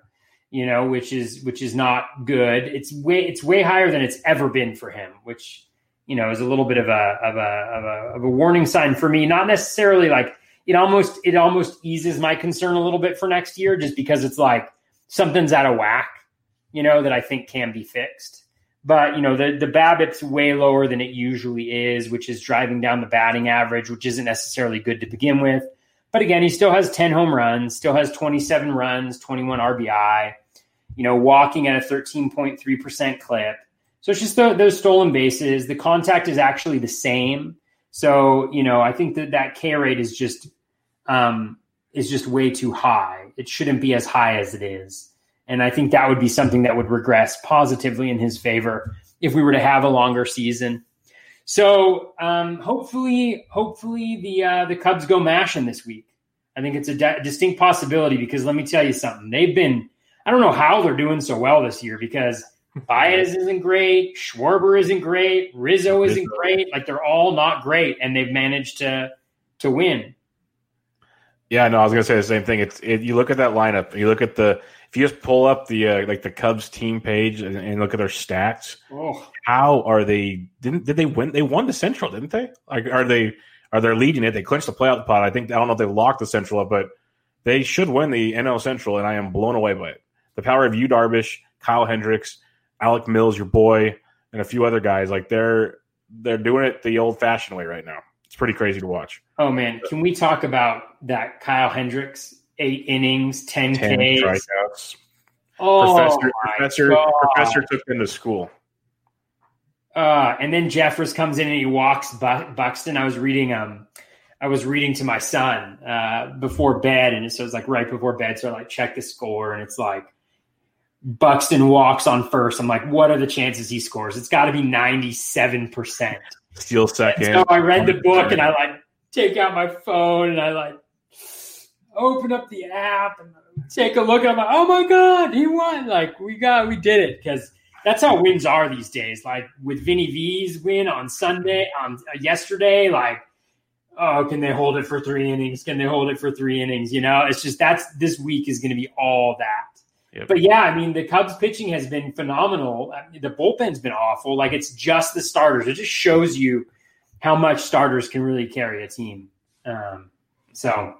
you know, which is which is not good. It's way it's way higher than it's ever been for him, which you know is a little bit of a of a of a, of a warning sign for me. Not necessarily like it almost it almost eases my concern a little bit for next year, just because it's like something's out of whack, you know, that I think can be fixed. But you know, the the BABIP's way lower than it usually is, which is driving down the batting average, which isn't necessarily good to begin with. But again, he still has 10 home runs, still has 27 runs, 21 RBI, you know, walking at a 13.3% clip. So it's just the, those stolen bases. The contact is actually the same. So, you know, I think that that K rate is just um, is just way too high. It shouldn't be as high as it is. And I think that would be something that would regress positively in his favor if we were to have a longer season. So um, hopefully, hopefully the uh, the Cubs go mashing this week. I think it's a di- distinct possibility because let me tell you something. They've been I don't know how they're doing so well this year because Baez isn't great, Schwarber isn't great, Rizzo isn't Rizzo. great. Like they're all not great, and they've managed to to win. Yeah, no, I was gonna say the same thing. It's it, you look at that lineup, you look at the if you just pull up the uh, like the Cubs team page and, and look at their stats. Oh, How are they? Didn't did they win? They won the Central, didn't they? Like, are they are they leading it? They clinched the playoff pot. I think I don't know if they locked the Central up, but They should win the NL Central, and I am blown away by it. The power of Yu Darvish, Kyle Hendricks, Alec Mills, your boy, and a few other guys. Like they're they're doing it the old fashioned way right now. It's pretty crazy to watch. Oh man, can we talk about that Kyle Hendricks eight innings, ten, 10 Ks, strikeouts? Oh, professor, professor, God. professor took them to school. Uh, and then Jeffress comes in and he walks Buxton. I was reading um, I was reading to my son uh, before bed, and so it's like right before bed. So I like check the score, and it's like Buxton walks on first. I'm like, what are the chances he scores? It's got to be 97 percent. Steal second. And so I read the book, and I like take out my phone, and I like open up the app and take a look. I'm like, oh my god, he won! Like we got, we did it because that's how wins are these days. Like with Vinny V's win on Sunday, on uh, yesterday, like, oh, can they hold it for three innings? Can they hold it for three innings? You know, it's just that's this week is going to be all that. Yep. But yeah, I mean, the Cubs pitching has been phenomenal. The bullpen's been awful. Like it's just the starters. It just shows you how much starters can really carry a team. Um, so,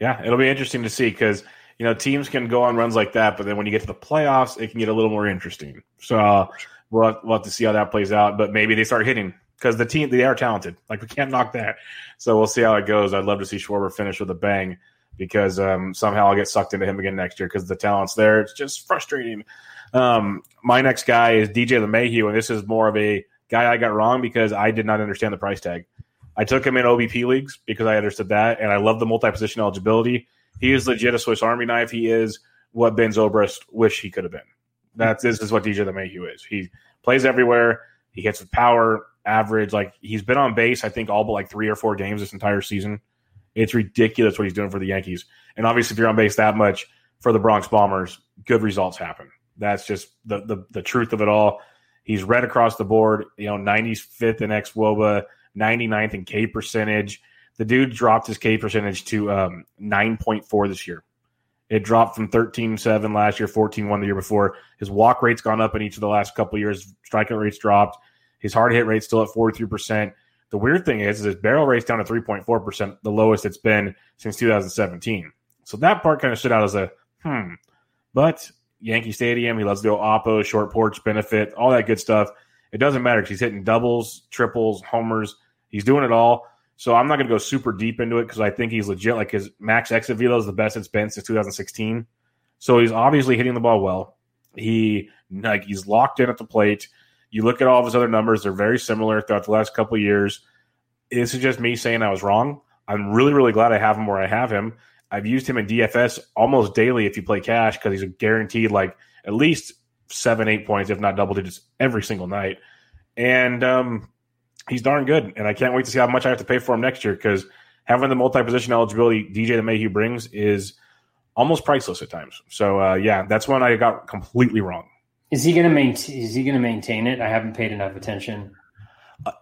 yeah, it'll be interesting to see because you know, teams can go on runs like that, but then when you get to the playoffs, it can get a little more interesting. So uh, we'll, have, we'll have to see how that plays out. But maybe they start hitting because the team they are talented. Like we can't knock that. So we'll see how it goes. I'd love to see Schwarber finish with a bang because um, somehow I'll get sucked into him again next year because the talent's there. It's just frustrating. Um, my next guy is DJ LeMahieu, and this is more of a guy I got wrong because I did not understand the price tag. I took him in OBP leagues because I understood that, and I love the multi position eligibility. He is legit a Swiss Army knife. He is what Ben Zobrist wish he could have been. That's this is what DJ LeMahieu is. He plays everywhere. He hits with power, average. Like he's been on base, I think all but like three or four games this entire season. It's ridiculous what he's doing for the Yankees. And obviously, if you're on base that much for the Bronx Bombers, good results happen. That's just the the, the truth of it all. He's red across the board. You know, 95th in xwOBA, 99th in K percentage. The dude dropped his K percentage to um, 9.4 this year. It dropped from 13.7 last year, 14.1 the year before. His walk rate's gone up in each of the last couple years. Strikeout rate's dropped. His hard hit rate's still at 43%. The weird thing is, is his barrel rate's down to 3.4%, the lowest it's been since 2017. So that part kind of stood out as a hmm. But Yankee Stadium, he loves to the oppo, short porch benefit, all that good stuff. It doesn't matter because he's hitting doubles, triples, homers. He's doing it all. So I'm not going to go super deep into it because I think he's legit. Like his max exit velo is the best it's been since 2016. So he's obviously hitting the ball well. He like he's locked in at the plate. You look at all of his other numbers; they're very similar throughout the last couple years. This is just me saying I was wrong. I'm really, really glad I have him where I have him. I've used him in DFS almost daily if you play cash because he's a guaranteed like at least seven, eight points, if not double digits, every single night. And um, he's darn good, and I can't wait to see how much I have to pay for him next year because having the multi-position eligibility DJ LeMahieu brings is almost priceless at times. So uh, yeah, that's when I got completely wrong. Is he going to maintain? Is he going to maintain it? I haven't paid enough attention.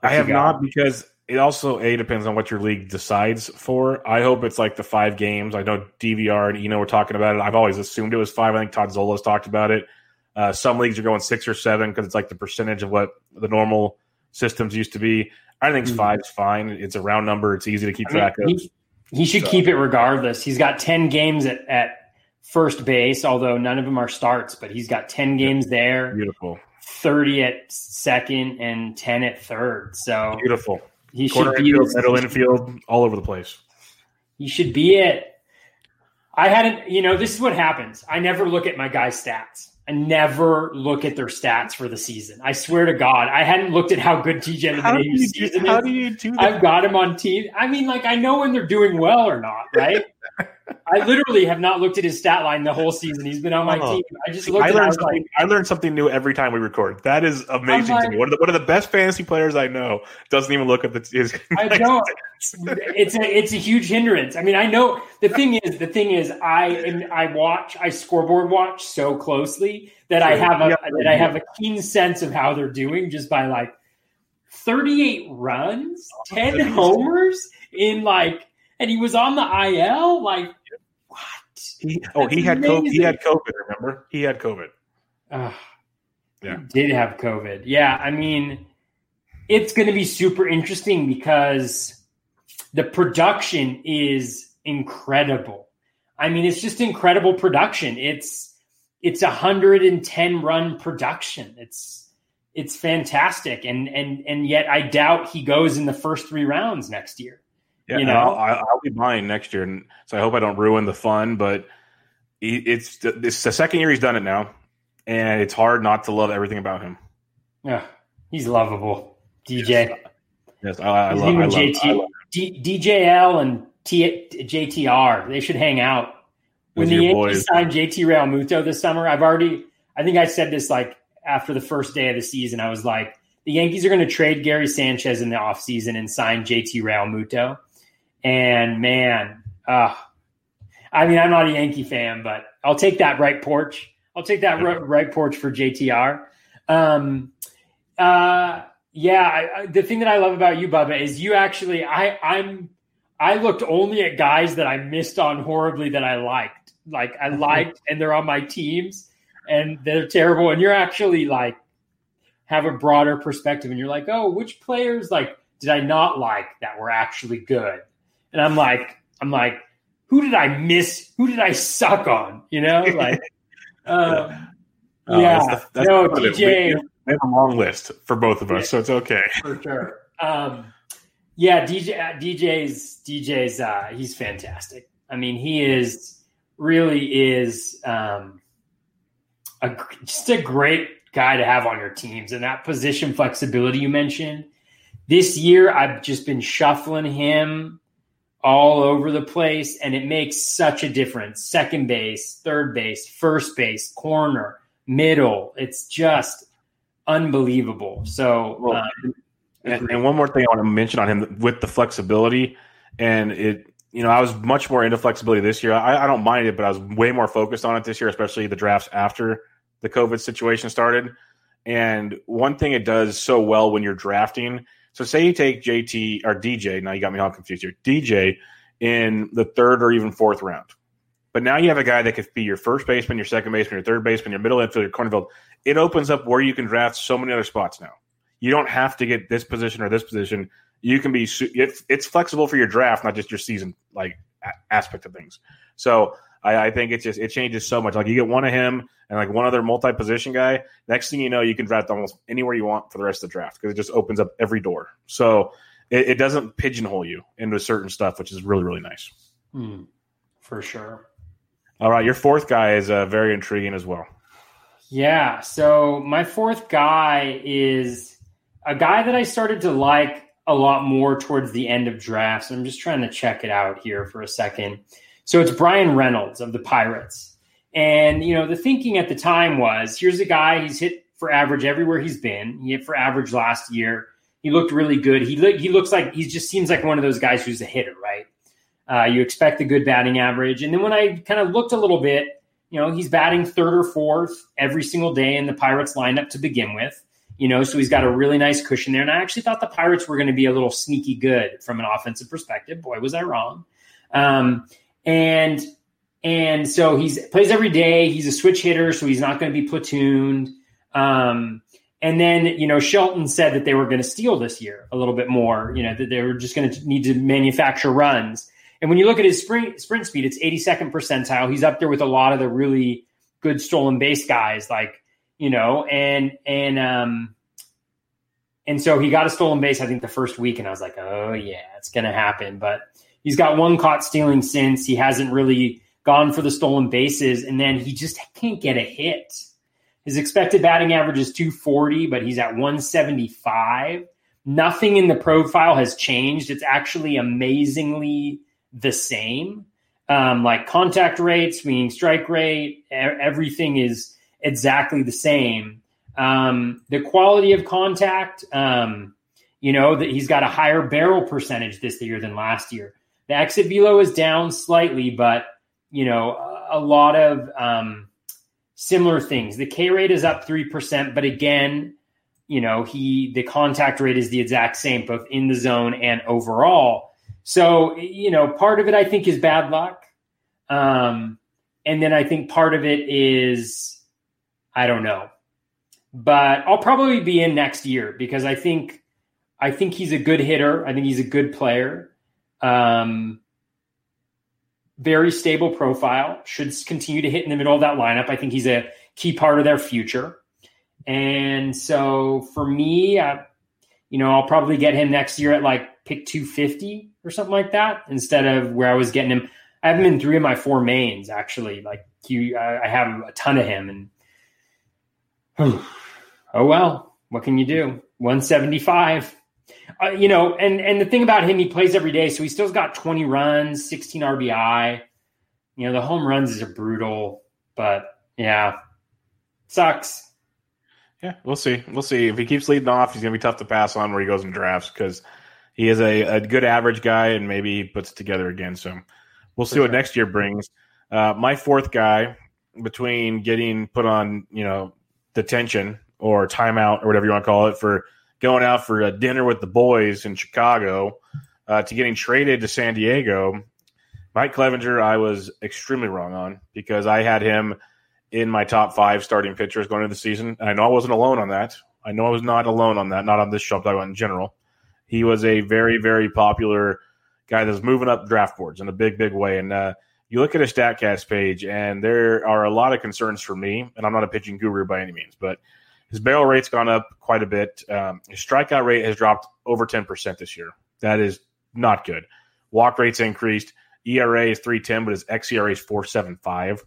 I have not because it also a depends on what your league decides for. I hope it's like the five games. I know DVR and Eno were talking about it. I've always assumed it was five. I think Todd Zola's talked about it. Uh, some leagues are going six or seven because it's like the percentage of what the normal systems used to be. I think mm-hmm. five is fine. It's a round number. It's easy to keep I track of. He, he should so. keep it regardless. He's got 10 games at, at first base, although none of them are starts, but he's got 10 games yep. there. Beautiful. 30 at second and 10 at third. So beautiful. He Corner should infield, be middle infield, all over the place. He should be it. I hadn't, you know, this is what happens. I never look at my guy's stats. I never look at their stats for the season. I swear to God, I hadn't looked at how good TJ LeMahieu's season how is. do you do that? I've got him on team. I mean, like I know when they're doing well or not, right? I literally have not looked at his stat line the whole season. He's been on my oh. team. I just looked. I learned something. Like, I learned something new every time we record. That is amazing like, to me. One of the one of the best fantasy players I know doesn't even look at the. His, I don't. it's a it's a huge hindrance. I mean, I know the thing is the thing is I and I watch I scoreboard watch so closely that I have a that I have a keen sense of how they're doing just by like 38 runs, 10 homers in like and he was on the IL. Like, what? He, oh, he had COVID. He had COVID. Remember, he had COVID. Uh, yeah, did have COVID. Yeah, I mean, it's going to be super interesting because the production is incredible. I mean, it's just incredible production. It's it's a hundred and ten run production. It's it's fantastic, and and and yet I doubt he goes in the first three rounds next year. Yeah, you know, I'll, I'll be buying next year, and so I hope I don't ruin the fun. But it's it's the second year he's done it now, and it's hard not to love everything about him. Yeah, he's lovable, DJ. Yes, yes I, I, love, I, love, JT, I love D, DJL and T, JTR. They should hang out. When the Yankees boys. signed JT Realmuto this summer, I've already, I think I said this like after the first day of the season. I was like, the Yankees are going to trade Gary Sanchez in the offseason and sign JT Realmuto. And man, uh, I mean, I'm not a Yankee fan, but I'll take that right porch. I'll take that right, right porch for JTR. Um, uh, yeah, I, I, the thing that I love about you, Bubba, is you actually I I'm I looked only at guys that I missed on horribly that I liked. Like I liked and they're on my teams and they're terrible. And you're actually like have a broader perspective and you're like, oh, which players like did I not like that were actually good? And I'm like, I'm like, who did I miss? Who did I suck on? You know, like, uh, oh, yeah, that's the, that's no, DJ. We have a long list for both of us, yeah, so it's okay for sure. Um, yeah, DJ, DJ's DJ's uh, he's fantastic. I mean, he is really is um, a just a great guy to have on your teams, and that position flexibility you mentioned. This year, I've just been shuffling him all over the place, and it makes such a difference. Second base, third base, first base, corner, middle. It's just unbelievable. So, well, um, and, and, one more thing I want to mention on him with the flexibility, and it, you know, I was much more into flexibility this year. I, I don't mind it, but I was way more focused on it this year, especially the drafts after the COVID situation started. And one thing it does so well when you're drafting. So, say you take JT or DJ. Now you got me all confused here. DJ in the third or even fourth round. But now you have a guy that could be your first baseman, your second baseman, your third baseman, your middle infield, your corner field. It opens up where you can draft so many other spots now. You don't have to get this position or this position. You can be it's flexible for your draft, not just your season like aspect of things. So I, I think it just it changes so much. Like you get one of him and like one other multi position guy. Next thing you know, you can draft almost anywhere you want for the rest of the draft because it just opens up every door. So it, it, doesn't pigeonhole you into certain stuff, which is really really nice. Hmm. for sure. All right, your fourth guy is uh, very intriguing as well. Yeah, so my fourth guy is a guy that I started to like a lot more towards the end of drafts. I'm just trying to check it out here for a second. So it's Bryan Reynolds of the Pirates. And, you know, the thinking at the time was here's a guy, he's hit for average everywhere he's been. He hit for average last year. He looked really good. He, look, he looks like he just seems like one of those guys who's a hitter, right? Uh, you expect a good batting average. And then when I kind of looked a little bit, you know, he's batting third or fourth every single day in the Pirates lineup to begin with. You know, so he's got a really nice cushion there. And I actually thought the Pirates were going to be a little sneaky good from an offensive perspective. Boy, was I wrong. Um, and and so he's plays every day. He's a switch hitter, so he's not going to be platooned. Um, and then, you know, Shelton said that they were going to steal this year a little bit more, you know, that they were just going to need to manufacture runs. And when you look at his sprint, sprint speed, it's 82nd percentile. He's up there with a lot of the really good stolen base guys, like you know, and and um, and so he got a stolen base. I think the first week, and I was like, oh yeah, it's gonna happen. But he's got one caught stealing since. He hasn't really gone for the stolen bases, and then he just can't get a hit. His expected batting average is 240, but he's at 175. Nothing in the profile has changed. It's actually amazingly the same. Um, like contact rates, meaning strike rate, everything is exactly the same. Um, the quality of contact, um, you know, that he's got a higher barrel percentage this year than last year. The exit velo is down slightly, but you know, a, lot of um, similar things. The K rate is up three percent, but again, you know, he the contact rate is the exact same, both in the zone and overall. So, you know, part of it I think is bad luck. Um, and then I think part of it is, I don't know, but I'll probably be in next year because I think, I think he's a good hitter. I think he's a good player. Um, very stable profile, should continue to hit in the middle of that lineup. I think he's a key part of their future. And so for me, I, you know, I'll probably get him next year at like pick 250 or something like that instead of where I was getting him. I have him in three of my four mains actually. Like you, I have a ton of him, and oh well, what can you do? 175. Uh, you know, and and the thing about him, he plays every day, so he still's got 20 runs, 16 RBI. You know, the home runs are brutal, but yeah, sucks. Yeah, we'll see. We'll see. If he keeps leading off, he's going to be tough to pass on where he goes in drafts because he is a, a good average guy and maybe he puts it together again. So we'll see what next year brings. Uh, my fourth guy between getting put on, you know, detention or timeout or whatever you want to call it for going out for a dinner with the boys in Chicago uh, to getting traded to San Diego, Mike Clevinger, I was extremely wrong on because I had him – in my top five starting pitchers going into the season. And I know I wasn't alone on that. I know I was not alone on that, not on this show, but in general. He was a very, very popular guy that's moving up draft boards in a big, big way. And uh, you look at his StatCast page, and there are a lot of concerns for me. And I'm not a pitching guru by any means, but his barrel rate's gone up quite a bit. Um, his strikeout rate has dropped over 10% this year. That is not good. Walk rate's increased. ERA is 310, but his xERA is 475.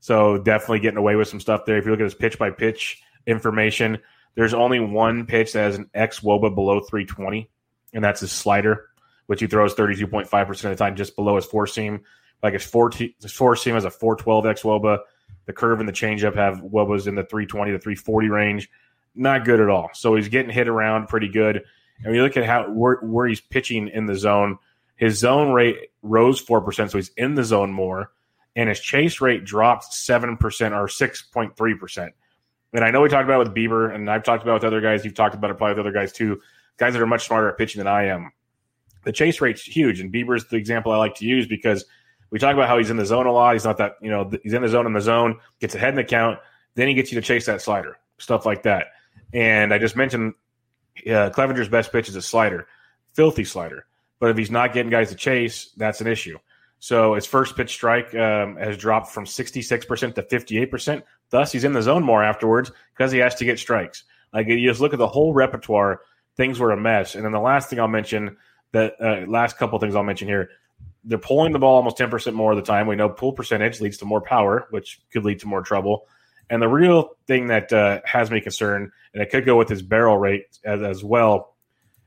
So definitely getting away with some stuff there. If you look at his pitch by pitch information, there's only one pitch that has an xwOBA below 320, and that's his slider, which he throws 32.5% of the time just below his four seam. Like his four, t- his four seam has a 412 xwOBA. The curve and the changeup have what was in the 320 to 340 range. Not good at all. So he's getting hit around pretty good. And you look at how where, where he's pitching in the zone, his zone rate rose 4%, so he's in the zone more and his chase rate dropped 7% or 6.3%. And I know we talked about it with Bieber, and I've talked about it with other guys. You've talked about it probably with other guys too, guys that are much smarter at pitching than I am. The chase rate's huge, and Bieber's the example I like to use because we talk about how he's in the zone a lot. He's not that, you know, he's in the zone in the zone, gets ahead in the count, then he gets you to chase that slider, stuff like that. And I just mentioned uh, Clevinger's best pitch is a slider, filthy slider. But if he's not getting guys to chase, that's an issue. So his first pitch strike um, has dropped from 66% to 58%. Thus, he's in the zone more afterwards because he has to get strikes. Like you just look at the whole repertoire, things were a mess. And then the last thing I'll mention, that uh, last couple things I'll mention here, they're pulling the ball almost 10% more of the time. We know pull percentage leads to more power, which could lead to more trouble. And the real thing that uh, has me concerned, and it could go with his barrel rate as, as well,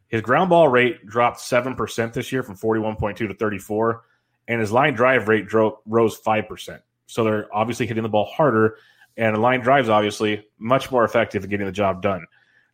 his ground ball rate dropped 7% this year from 41.2 to 34 and his line drive rate dro- rose 5%. So they're obviously hitting the ball harder, and line drive is obviously much more effective at getting the job done.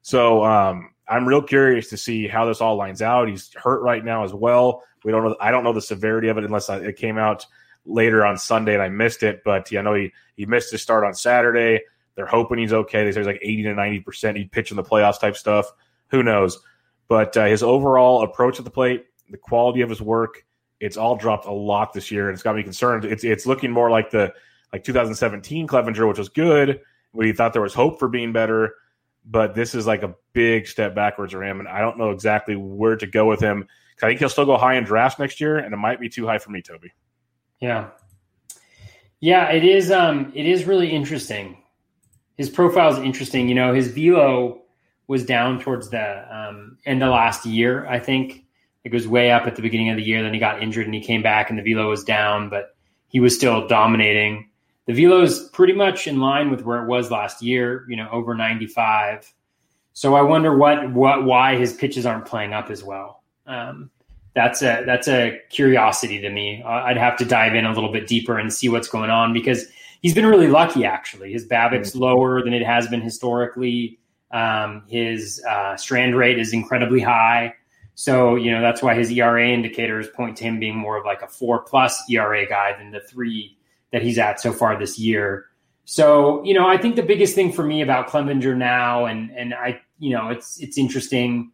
So um, I'm real curious to see how this all lines out. He's hurt right now as well. We don't know. I don't know the severity of it unless it came out later on Sunday and I missed it. But yeah, I know he he missed his start on Saturday. They're hoping he's okay. They say he's like 80 to 90 percent. He'd pitch in the playoffs type stuff. Who knows? But uh, his overall approach at the plate, the quality of his work, it's all dropped a lot this year, and it's got me concerned. It's it's looking more like the like 2017 Clevinger, which was good. We thought there was hope for being better, but this is like a big step backwards for him, and I don't know exactly where to go with him. I think he'll still go high in drafts next year, and it might be too high for me, Toby. Yeah, yeah, it is. Um, it is really interesting. His profile is interesting. You know, his velo was down towards the um, end of last year, I think. It was way up at the beginning of the year. Then he got injured and he came back and the velo was down, but he was still dominating. The velo is pretty much in line with where it was last year, you know, over 95. So I wonder what what why his pitches aren't playing up as well. Um, that's a that's a curiosity to me. I'd have to dive in a little bit deeper and see what's going on because he's been really lucky. Actually, his BABIP's mm-hmm. lower than it has been historically. Um, his uh, strand rate is incredibly high. So, you know, that's why his ERA indicators point to him being more of like a four plus ERA guy than the three that he's at so far this year. So, you know, I think the biggest thing for me about Clevinger now, and and I, you know, it's it's interesting,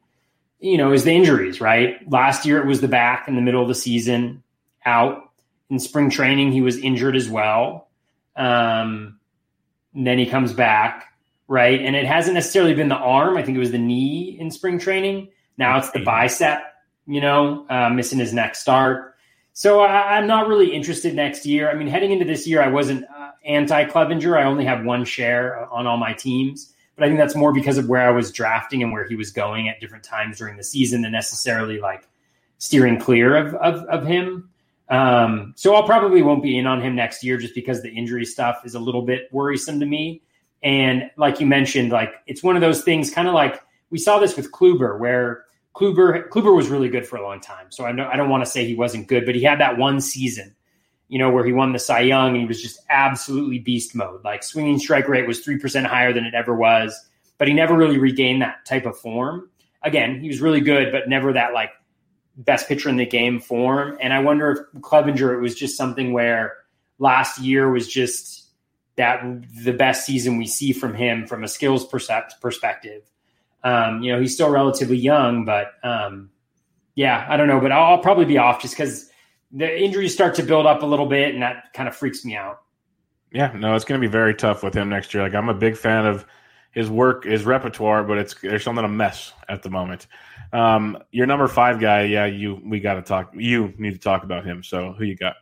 you know, is the injuries, right? Last year it was the back in the middle of the season, out. In spring training, he was injured as well. Um, then he comes back, right? And it hasn't necessarily been the arm. I think it was the knee in spring training. Now it's the bicep, you know, uh, missing his next start. So I, am not really interested next year. I mean, heading into this year, I wasn't uh, anti Clevinger. I only have one share on all my teams, but I think that's more because of where I was drafting and where he was going at different times during the season than necessarily like steering clear of of, of him. Um, so I'll probably won't be in on him next year just because the injury stuff is a little bit worrisome to me. And like you mentioned, like it's one of those things, kind of like we saw this with Kluber, where Kluber Kluber was really good for a long time. So I know I don't want to say he wasn't good, but he had that one season, you know, where he won the Cy Young and he was just absolutely beast mode. Like swinging strike rate was three percent higher than it ever was, but he never really regained that type of form. Again, he was really good, but never that like best pitcher in the game form. And I wonder if Clevinger it was just something where last year was just that the best season we see from him from a skills perspective um, you know, he's still relatively young, but um, yeah, I don't know, but I'll, I'll probably be off just because the injuries start to build up a little bit, and that kind of freaks me out. Yeah, no, it's going to be very tough with him next year. Like I'm a big fan of his work, his repertoire, but it's there's something a mess at the moment. Um, your number five guy, yeah, you we got to talk. You need to talk about him. So who you got?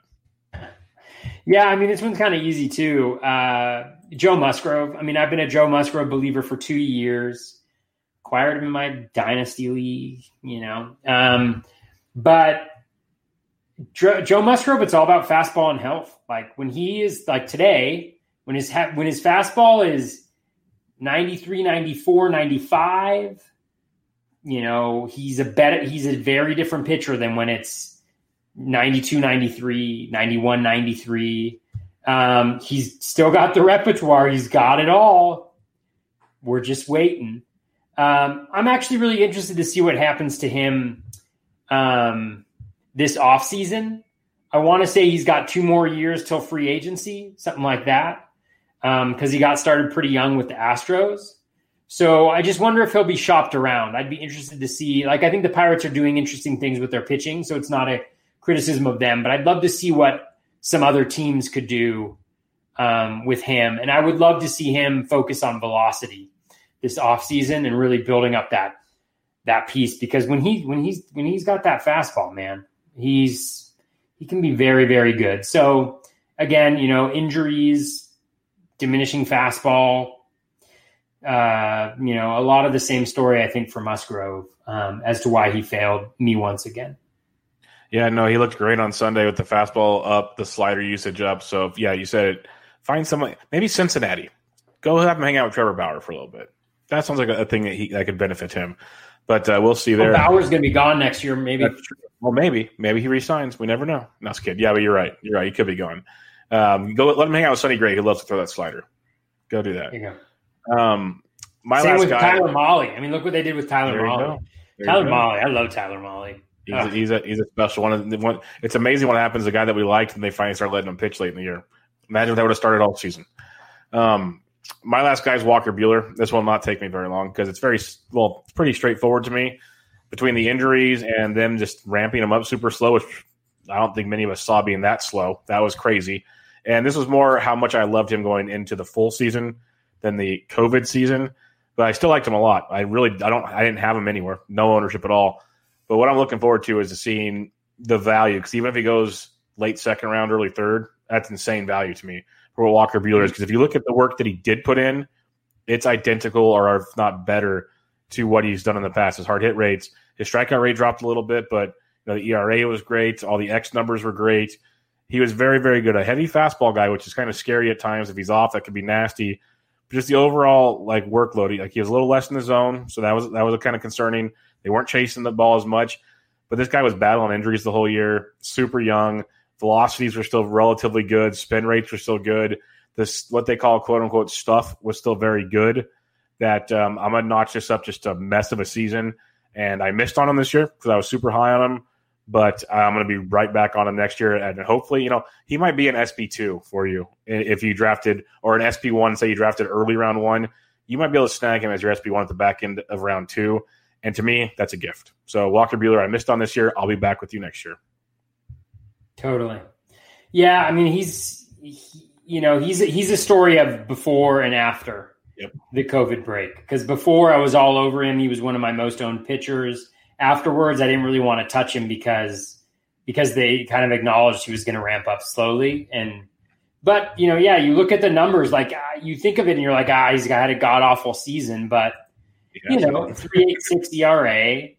Yeah, I mean this one's kind of easy too. Uh, Joe Musgrove. I mean, I've been a Joe Musgrove believer for two years acquired him in my dynasty league, you know. Um, but Joe Musgrove, it's all about fastball and health. Like when he is like today, when his when his fastball is 93, 94, 95, you know, he's a better he's a very different pitcher than when it's 92, 93, 91, 93. Um, he's still got the repertoire. He's got it all. We're just waiting. Um, I'm actually really interested to see what happens to him um, this offseason. I want to say he's got two more years till free agency, something like that, because um, he got started pretty young with the Astros. So I just wonder if he'll be shopped around. I'd be interested to see. Like I think the Pirates are doing interesting things with their pitching, so it's not a criticism of them, but I'd love to see what some other teams could do um, with him, and I would love to see him focus on velocity this offseason and really building up that that piece because when he when he's when he's got that fastball, man, he's he can be very very good. So again, you know, injuries, diminishing fastball, uh, you know, a lot of the same story I think for Musgrove um, as to why he failed me once again. Yeah, no, he looked great on Sunday with the fastball up, the slider usage up. So yeah, you said it. Find someone, maybe Cincinnati. Go have him hang out with Trevor Bauer for a little bit that sounds like a, thing that he that could benefit him. But uh, we'll see there. Well, Bauer's going to be gone next year, maybe. Well, maybe, maybe he resigns. We never know. No, kid. Yeah, but you're right. You're right. He could be gone. Um, go let him hang out with Sonny Gray. He loves to throw that slider. Go do that. Go. Um, my Same last with guy, Tyler Mahle. I mean, look what they did with Tyler Mahle. Tyler Mahle. I love Tyler Mahle. He's, a, he's a he's a special one. one. It's amazing what happens. To the guy that we liked, and they finally start letting him pitch late in the year. Imagine if that would have started all season. Um, my last guy is Walker Buehler. This will not take me very long because it's very well, pretty straightforward to me. Between the injuries and them just ramping him up super slow, which I don't think many of us saw being that slow. That was crazy. And this was more how much I loved him going into the full season than the COVID season. But I still liked him a lot. I really, I don't, I didn't have him anywhere, no ownership at all. But what I'm looking forward to is to seeing the value because even if he goes late second round, early third, that's insane value to me for what Walker Buehler is. Because mm. if you look at the work that he did put in, it's identical or if not better to what he's done in the past. His hard hit rates, his strikeout rate dropped a little bit, but you know, the ERA was great. All the X numbers were great. He was very, very good. A heavy fastball guy, which is kind of scary at times. If he's off, that could be nasty. But just the overall like workload, like he was a little less in the zone, so that was that was kind of concerning. They weren't chasing the ball as much, but this guy was battling injuries the whole year. Super young, velocities were still relatively good, spin rates were still good. This what they call quote unquote stuff was still very good. That um, I'm gonna notch this up just a mess of a season, and I missed on him this year because I was super high on him. But I'm to be right back on him next year, and hopefully, you know, he might be an SP two for you if you drafted or an SP one. Say you drafted early round one, you might be able to snag him as your SP one at the back end of round two. And to me, that's a gift. So Walker Buehler, I missed on this year. I'll be back with you next year. Totally. Yeah, I mean he's he, you know he's he's a story of before and after yep. the COVID break. Because before I was all over him, he was one of my most owned pitchers. Afterwards, I didn't really want to touch him because because they kind of acknowledged he was going to ramp up slowly. And but you know, yeah, you look at the numbers, like uh, you think of it, and you're like, ah, he's had a god awful season, but you know, three eight six ERA,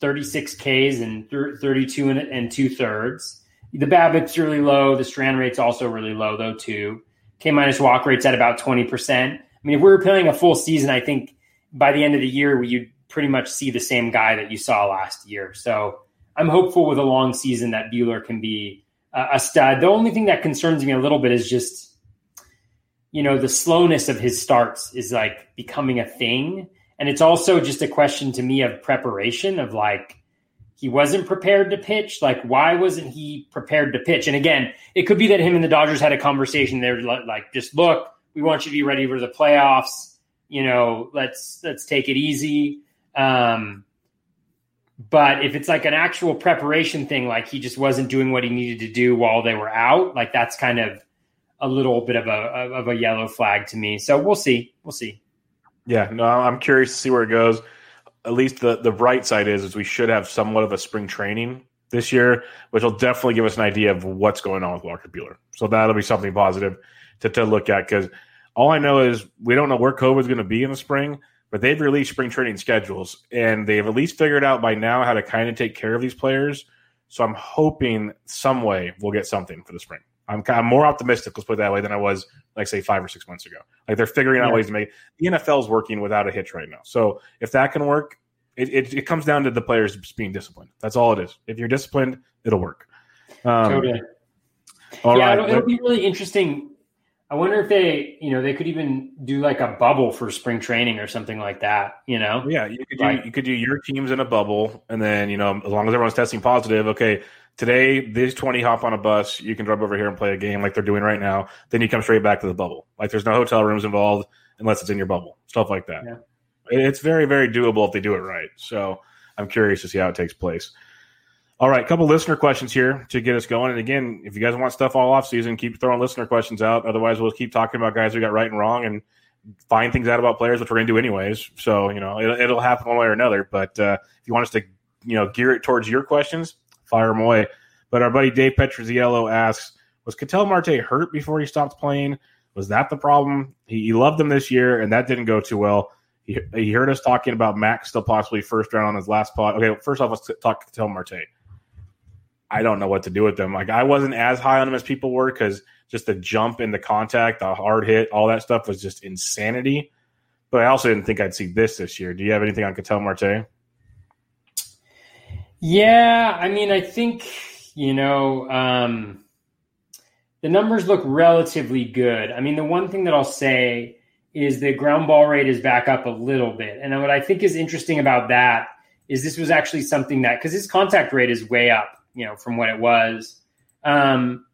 thirty six Ks, and thirty two and two thirds. The BABIP's really low. The strand rate's also really low though too. K minus walk rate's at about twenty percent. I mean, if we were playing a full season, I think by the end of the year, you'd pretty much see the same guy that you saw last year. So I'm hopeful with a long season that Buehler can be a stud. The only thing that concerns me a little bit is just, you know, the slowness of his starts is like becoming a thing. And it's also just a question to me of preparation of like, he wasn't prepared to pitch. Like, why wasn't he prepared to pitch? And again, it could be that him and the Dodgers had a conversation. They're like, just look, we want you to be ready for the playoffs. You know, let's let's take it easy. Um, but if it's like an actual preparation thing, like he just wasn't doing what he needed to do while they were out, like that's kind of a little bit of a of a yellow flag to me. So we'll see. We'll see. Yeah, no, I'm curious to see where it goes. At least the the bright side is is we should have somewhat of a spring training this year, which will definitely give us an idea of what's going on with Walker Buehler. So that'll be something positive to, to look at because all I know is we don't know where COVID is going to be in the spring but they've released spring training schedules and they've at least figured out by now how to kind of take care of these players. So I'm hoping some way we'll get something for the spring. I'm, I'm more optimistic, let's put it that way, than I was, like, say, five or six months ago. Like, they're figuring out yeah. ways to make the NFL is working without a hitch right now. So if that can work, it, it, it, comes down to the players being disciplined. That's all it is. If you're disciplined, it'll work. Um, totally. All yeah, right. it'll, it'll be really interesting I wonder if they, you know, they could even do like a bubble for spring training or something like that. You know? Yeah, you could do like, you could do your teams in a bubble, and then you know, as long as everyone's testing positive, okay. Today, these twenty hop on a bus. You can drive over here and play a game like they're doing right now. Then you come straight back to the bubble. Like there's no hotel rooms involved unless it's in your bubble. Stuff like that. Yeah. It's very very doable if they do it right. So I'm curious to see how it takes place. All right, a couple listener questions here to get us going. And again, if you guys want stuff all off season, keep throwing listener questions out. Otherwise, we'll keep talking about guys who got right and wrong and find things out about players, which we're going to do anyways. So you know, it, will happen one way or another. But uh, if you want us to, you know, gear it towards your questions, fire them away. But our buddy Dave Petroziello asks, was Ketel Marte hurt before he stopped playing? Was that the problem? He, he loved them this year, and that didn't go too well. He, he heard us talking about Max still possibly first round on his last pod. Okay, first off, let's talk Ketel Marte. I don't know what to do with them. Like I wasn't as high on them as people were because just the jump in the contact, the hard hit, all that stuff was just insanity. But I also didn't think I'd see this this year. Do you have anything on Ketel Marte? Yeah, I mean, I think you know um, the numbers look relatively good. I mean, the one thing that I'll say is the ground ball rate is back up a little bit, and what I think is interesting about that is this was actually something that because his contact rate is way up you know, from what it was. Um,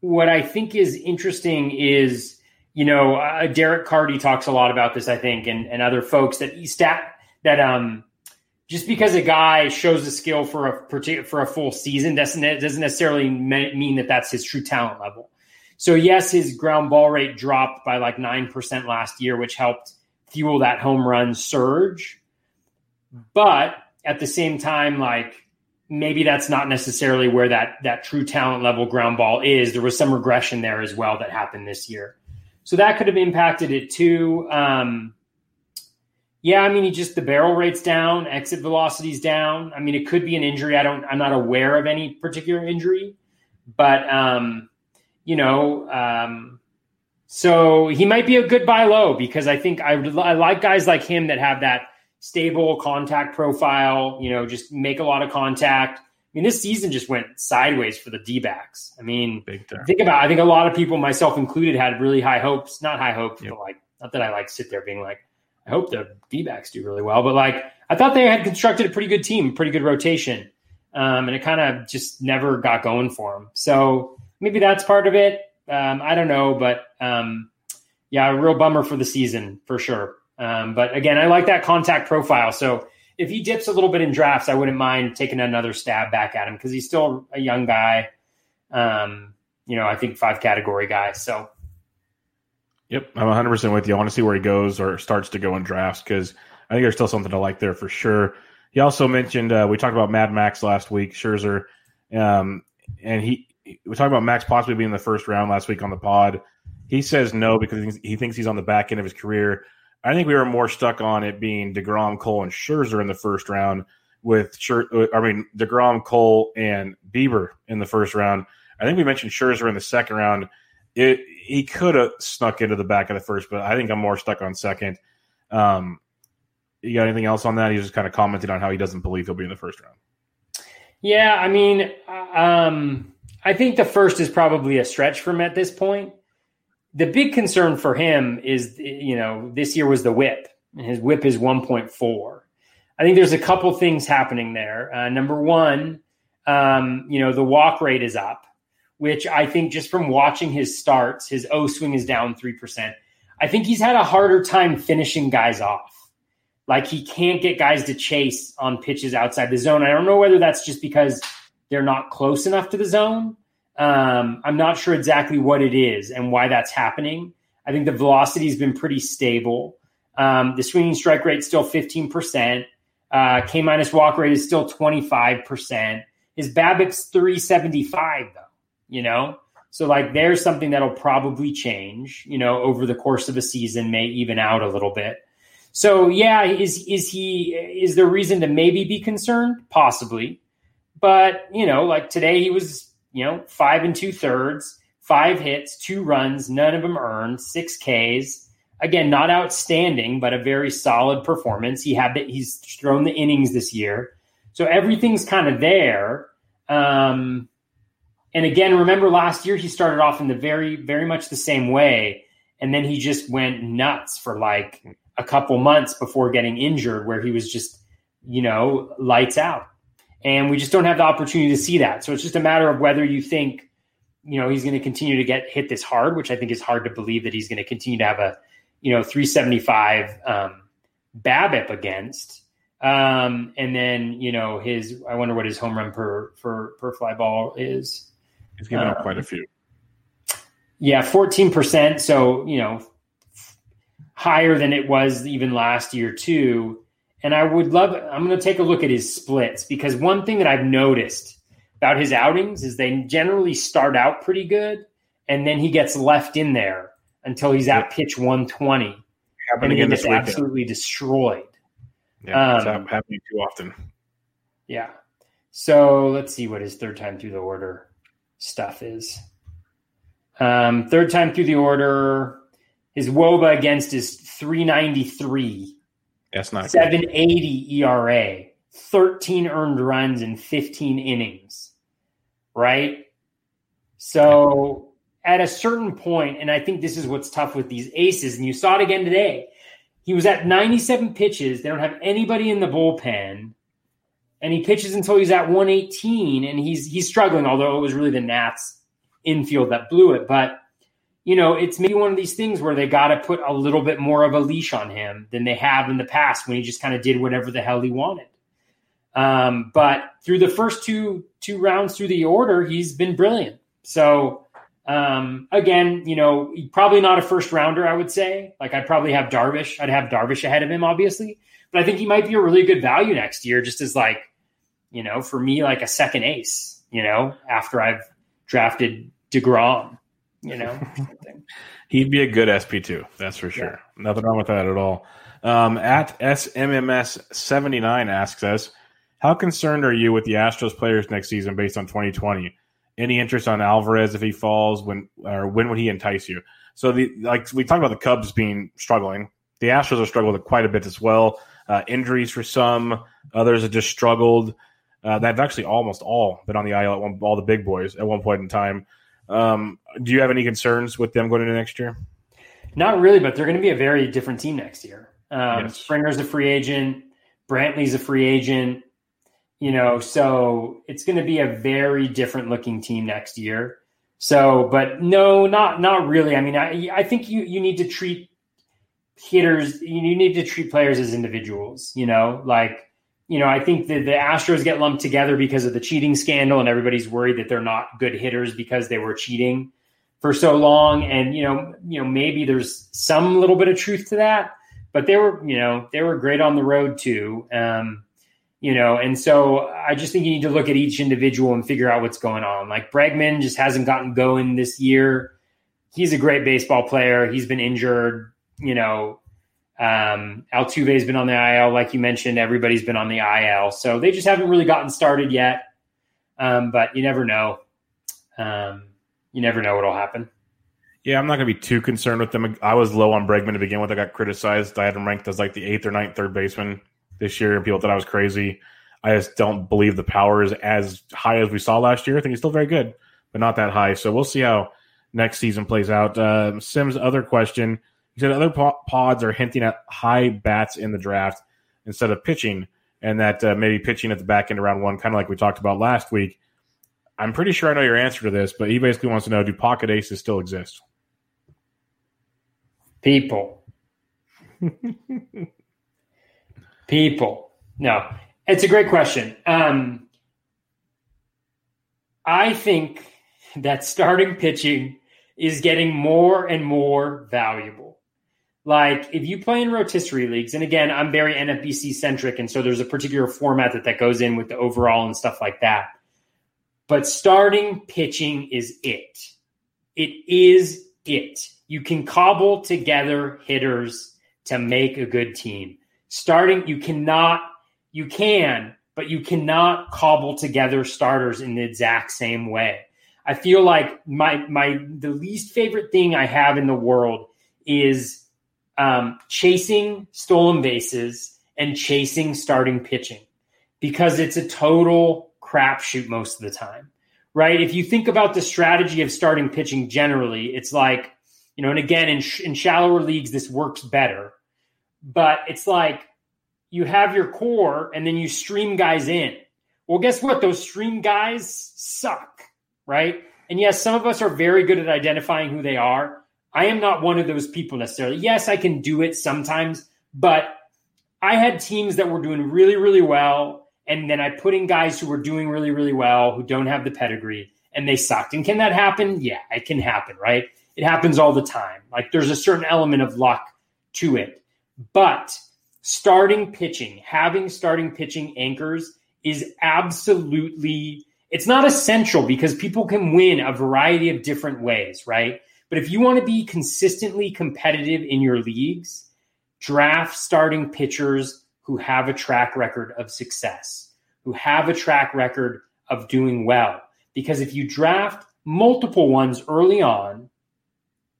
what I think is interesting is, you know, uh, Derek Carty talks a lot about this, I think, and, and other folks that stat that um, just because a guy shows a skill for a particular for a full season doesn't doesn't necessarily mean that that's his true talent level. So yes, his ground ball rate dropped by like nine percent last year, which helped fuel that home run surge. But at the same time, like maybe that's not necessarily where that that true talent level ground ball is. There was some regression there as well that happened this year, so that could have impacted it too. Um, yeah, I mean, he just the barrel rate's down, exit velocity's down. I mean, it could be an injury. I don't, I'm not aware of any particular injury, but um, you know, um, so he might be a good buy low because I think I, I like guys like him that have that stable contact profile, you know, just make a lot of contact. I mean, this season just went sideways for the D backs. I mean, think about, I think a lot of people, myself included, had really high hopes, not high hopes, yep. but like, not that I like sit there being like, I hope the D backs do really well, but like, I thought they had constructed a pretty good team, pretty good rotation. Um, and it kind of just never got going for them. So maybe that's part of it. Um, I don't know, but um, yeah, a real bummer for the season for sure. Um, but again, I like that contact profile. So if he dips a little bit in drafts, I wouldn't mind taking another stab back at him because he's still a young guy. Um, you know, I think five category guy. So. Yep, I'm 100 percent with you. I want to see where he goes or starts to go in drafts because I think there's still something to like there for sure. He also mentioned uh, we talked about Mad Max last week. Scherzer Um, and he we talked about Max possibly being in the first round last week on the pod. He says no because he thinks he's on the back end of his career. I think we were more stuck on it being Degrom, Cole, and Scherzer in the first round. With Scher- I mean Degrom, Cole, and Bieber in the first round. I think we mentioned Scherzer in the second round. It he could have snuck into the back of the first, but I think I'm more stuck on second. Um, you got anything else on that? He just kind of commented on how he doesn't believe he'll be in the first round. Yeah, I mean, um, I think the first is probably a stretch for him at this point. The big concern for him is, you know, this year was the whip. His whip is 1.4. I think there's a couple things happening there. Uh, number one, um, you know, the walk rate is up, which I think just from watching his starts, his O swing is down 3%. I think he's had a harder time finishing guys off. Like he can't get guys to chase on pitches outside the zone. I don't know whether that's just because they're not close enough to the zone. Um, I'm not sure exactly what it is and why that's happening. I think the velocity has been pretty stable. Um, the swinging strike rate still 15%. Uh, K minus walk rate is still 25%. His BABIP's 375 though, you know? So like there's something that'll probably change, you know, over the course of a season, may even out a little bit. So yeah, is is he is there reason to maybe be concerned? Possibly. But, you know, like today he was, you know, five and two thirds, five hits, two runs, none of them earned, six Ks. Again, not outstanding, but a very solid performance. He had that he's thrown the innings this year. So everything's kind of there. Um, and again, remember last year he started off in the very, very much the same way. And then he just went nuts for like a couple months before getting injured, where he was just, you know, lights out. And we just don't have the opportunity to see that. So it's just a matter of whether you think, you know, he's going to continue to get hit this hard, which I think is hard to believe that he's going to continue to have a, you know, 375 um, BABIP against. Um, and then, you know, his, I wonder what his home run per, per, per fly ball is. He's given up quite a few. Yeah, 14%. So, you know, higher than it was even last year, too. And I would love, I'm going to take a look at his splits because one thing that I've noticed about his outings is they generally start out pretty good and then he gets left in there until he's at pitch 120 and he gets absolutely destroyed. Yeah, um, happening too often. Yeah. So let's see what his third time through the order stuff is. Um, third time through the order, his WOBA against is 393. That's not 780 ERA, 13 earned runs in 15 innings. Right? So at a certain point, and I think this is what's tough with these aces, and you saw it again today. He was at 97 pitches. They don't have anybody in the bullpen. And he pitches until he's at 118, and he's he's struggling, although it was really the Nats infield that blew it. But you know, it's maybe one of these things where they got to put a little bit more of a leash on him than they have in the past when he just kind of did whatever the hell he wanted. Um, but through the first two two rounds through the order, he's been brilliant. So um, again, you know, probably not a first rounder. I would say, like, I'd probably have Darvish. I'd have Darvish ahead of him, obviously. But I think he might be a really good value next year, just as like, you know, for me, like a second ace. You know, after I've drafted Degrom you know. He'd be a good SP two, that's for sure. Yeah. Nothing wrong with that at all. Um, at SMMS seventy nine asks us, how concerned are you with the Astros players next season based on twenty twenty? Any interest on Alvarez if he falls? When or when would he entice you? So the like we talked about the Cubs being struggling. The Astros are struggling quite a bit as well. Uh, injuries for some, others have just struggled. Uh, they've actually almost all been on the IL at one, all the big boys at one point in time. Um, do you have any concerns with them going into next year? Not really, but they're going to be a very different team next year. Um, yes. Springer's a free agent. Brantley's a free agent. You know, so it's going to be a very different looking team next year. So, but no, not not really. I mean, I I think you you need to treat hitters. You need to treat players as individuals. You know, like you know, I think that the Astros get lumped together because of the cheating scandal, and everybody's worried that they're not good hitters because they were cheating for so long. And you know, you know, maybe there's some little bit of truth to that, but they were, you know, they were great on the road too. Um, you know, and so I just think you need to look at each individual and figure out what's going on. Like Bregman just hasn't gotten going this year. He's a great baseball player. He's been injured, you know. Um, Altuve's been on the IL, like you mentioned. Everybody's been on the IL, so they just haven't really gotten started yet. Um, but you never know. Um, you never know what'll happen. Yeah, I'm not going to be too concerned with them. I was low on Bregman to begin with. I got criticized. I had him ranked as like the eighth or ninth third baseman this year, and people thought I was crazy. I just don't believe the power is as high as we saw last year. I think he's still very good, but not that high. So we'll see how next season plays out. Uh, Sims' other question: He said other pods are hinting at high bats in the draft instead of pitching, and that uh, maybe pitching at the back end of round one, kind of like we talked about last week. I'm pretty sure I know your answer to this, but he basically wants to know: Do pocket aces still exist? People. People. No, it's a great question. Um, I think that starting pitching is getting more and more valuable. Like if you play in rotisserie leagues, and again, I'm very NFBC centric, and so there's a particular format that that goes in with the overall and stuff like that. But starting pitching is it. It is it. You can cobble together hitters to make a good team. Starting, you cannot, you can, but you cannot cobble together starters in the exact same way. I feel like my my the least favorite thing I have in the world is um, chasing stolen bases and chasing starting pitching because it's a total crapshoot most of the time, right? If you think about the strategy of starting pitching generally, it's like you know, and again, in, sh- in shallower leagues, this works better. But it's like you have your core and then you stream guys in. Well, guess what? Those stream guys suck, right? And yes, some of us are very good at identifying who they are. I am not one of those people necessarily. Yes, I can do it sometimes, but I had teams that were doing really, really well. And then I put in guys who were doing really, really well who don't have the pedigree and they sucked. And can that happen? Yeah, it can happen, right? It happens all the time. Like there's a certain element of luck to it. But starting pitching, having starting pitching anchors is absolutely it's not essential because people can win a variety of different ways, right? But if you want to be consistently competitive in your leagues, draft starting pitchers who have a track record of success, who have a track record of doing well. Because if you draft multiple ones early on,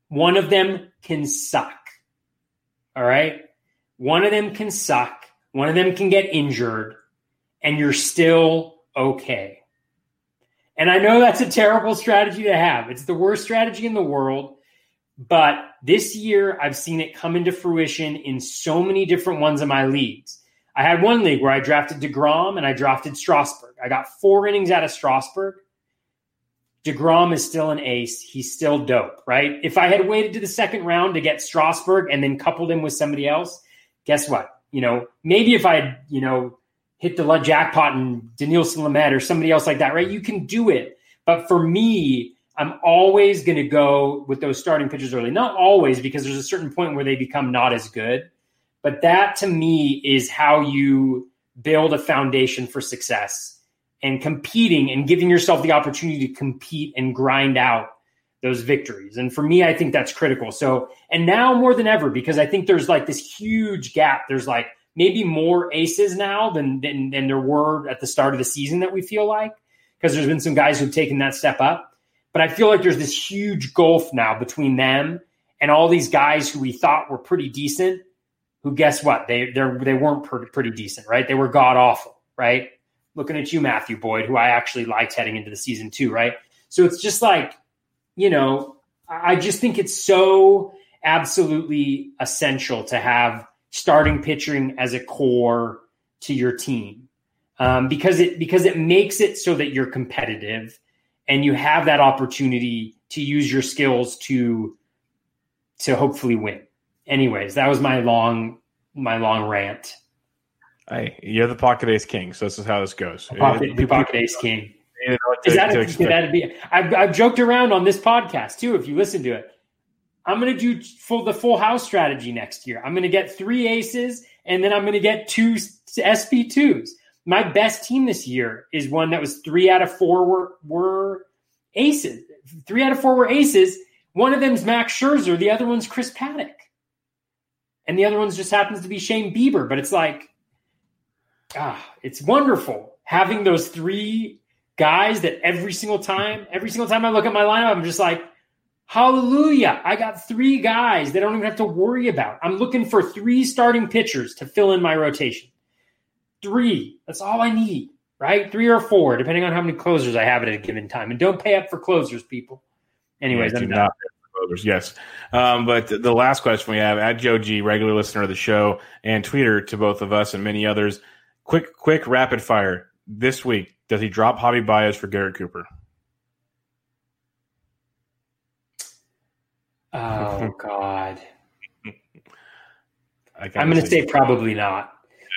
one of them can suck. All right. One of them can suck. One of them can get injured, and you're still okay. And I know that's a terrible strategy to have. It's the worst strategy in the world. But this year, I've seen it come into fruition in so many different ones of my leagues. I had one league where I drafted DeGrom and I drafted Strasburg. I got four innings out of Strasburg DeGrom is still an ace. He's still dope, right? If I had waited to the second round to get Strasburg and then coupled him with somebody else, guess what? You know, maybe if I had, you know, hit the jackpot and Dinelson Lamet or somebody else like that, right? You can do it. But for me, I'm always going to go with those starting pitchers early. Not always, because there's a certain point where they become not as good. But that to me is how you build a foundation for success and competing and giving yourself the opportunity to compete and grind out those victories. And for me, I think that's critical. So, and now more than ever, because I think there's like this huge gap. There's like maybe more aces now than, than, than there were at the start of the season that we feel like, because there's been some guys who've taken that step up. But I feel like there's this huge gulf now between them and all these guys who we thought were pretty decent, who guess what? They, they weren't pretty decent, right? They were god awful, right? looking at you, Matthew Boyd, who I actually liked heading into the season too, right? So it's just like, you know, I just think it's so absolutely essential to have starting pitching as a core to your team um, because it because it makes it so that you're competitive and you have that opportunity to use your skills to to hopefully win. Anyways, that was my long my long rant. Hey, you're the pocket ace king, so this is how this goes. Pocket, the pocket ace king. is that a, be? I've, I've joked around on this podcast too. If you listen to it, I'm going to do full the full house strategy next year. I'm going to get three aces, and then I'm going to get two SP twos. my best team this year is one that was three out of four were, were aces. Three out of four were aces. One of them's Max Scherzer, the other one's Chris Paddack. And the other one's just happens to be Shane Bieber. But it's like, ah, it's wonderful having those three guys that every single time, every single time I look at my lineup, I'm just like, hallelujah. I got three guys that I don't even have to worry about. I'm looking for three starting pitchers to fill in my rotation. Three. That's all I need, right? Three or four, depending on how many closers I have at a given time. And don't pay up for closers, people. Anyways, Yeah, I'm do done. not closers, Yes. Um, but the last question we have at Joe G, regular listener of the show and tweeter to both of us and many others. Quick, quick, rapid fire. This week, does he drop Javy Baez for Garrett Cooper? Oh God. I I'm going to say probably not.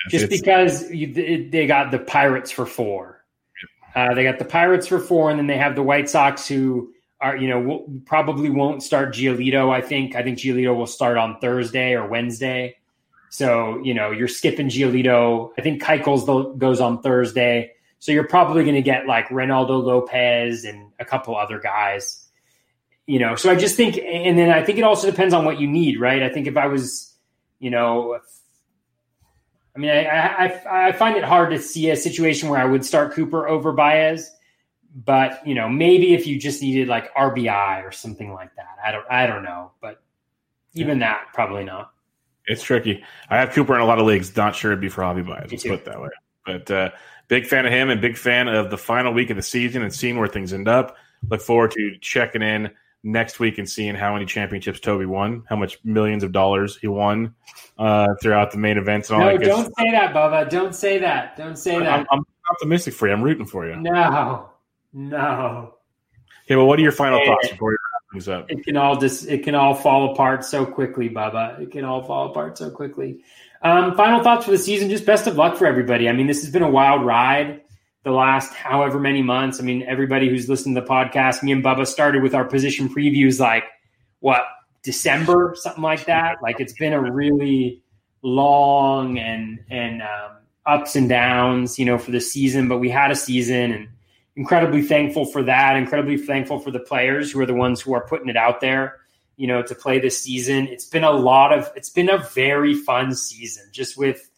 Just because you, they- got the Pirates for four. Uh, they got the Pirates for four, and then they have the White Sox who are, you know, will, probably won't start Giolito. I think. I think Giolito will start on Thursday or Wednesday. So you know, you're skipping Giolito. I think Keuchel's goes on Thursday. So you're probably going to get like Reynaldo Lopez and a couple other guys. You know, so I just think, and then I think it also depends on what you need, right? I think if I was, you know, I mean, I, I I find it hard to see a situation where I would start Cooper over Baez, but you know, maybe if you just needed like RBI or something like that, I don't I don't know, but even that probably not. It's tricky. I have Cooper in a lot of leagues. Not sure it'd be for Javy Baez. Me Let's put it that way. But uh, big fan of him and big fan of the final week of the season and seeing where things end up. Look forward to checking in next week and seeing how many championships Toby won, how much millions of dollars he won uh, throughout the main events and all No, that don't say that, Bubba. Don't say that. Don't say I'm, that. I'm optimistic for you. I'm rooting for you. No, no. Okay, well, what are your final Hey. thoughts before we wrap things up? It can all just it can all fall apart so quickly, Bubba. It can all fall apart so quickly. Um, final thoughts for the season. Just best of luck for everybody. I mean, this has been a wild ride the last however many months. I mean, everybody who's listened to the podcast, me and Bubba started with our position previews like what December, something like that. Like it's been a really long and and um, ups and downs, you know, for the season. But we had a season and incredibly thankful for that. Incredibly thankful for the players who are the ones who are putting it out there, you know, to play this season. It's been a lot of. It's been a very fun season, just with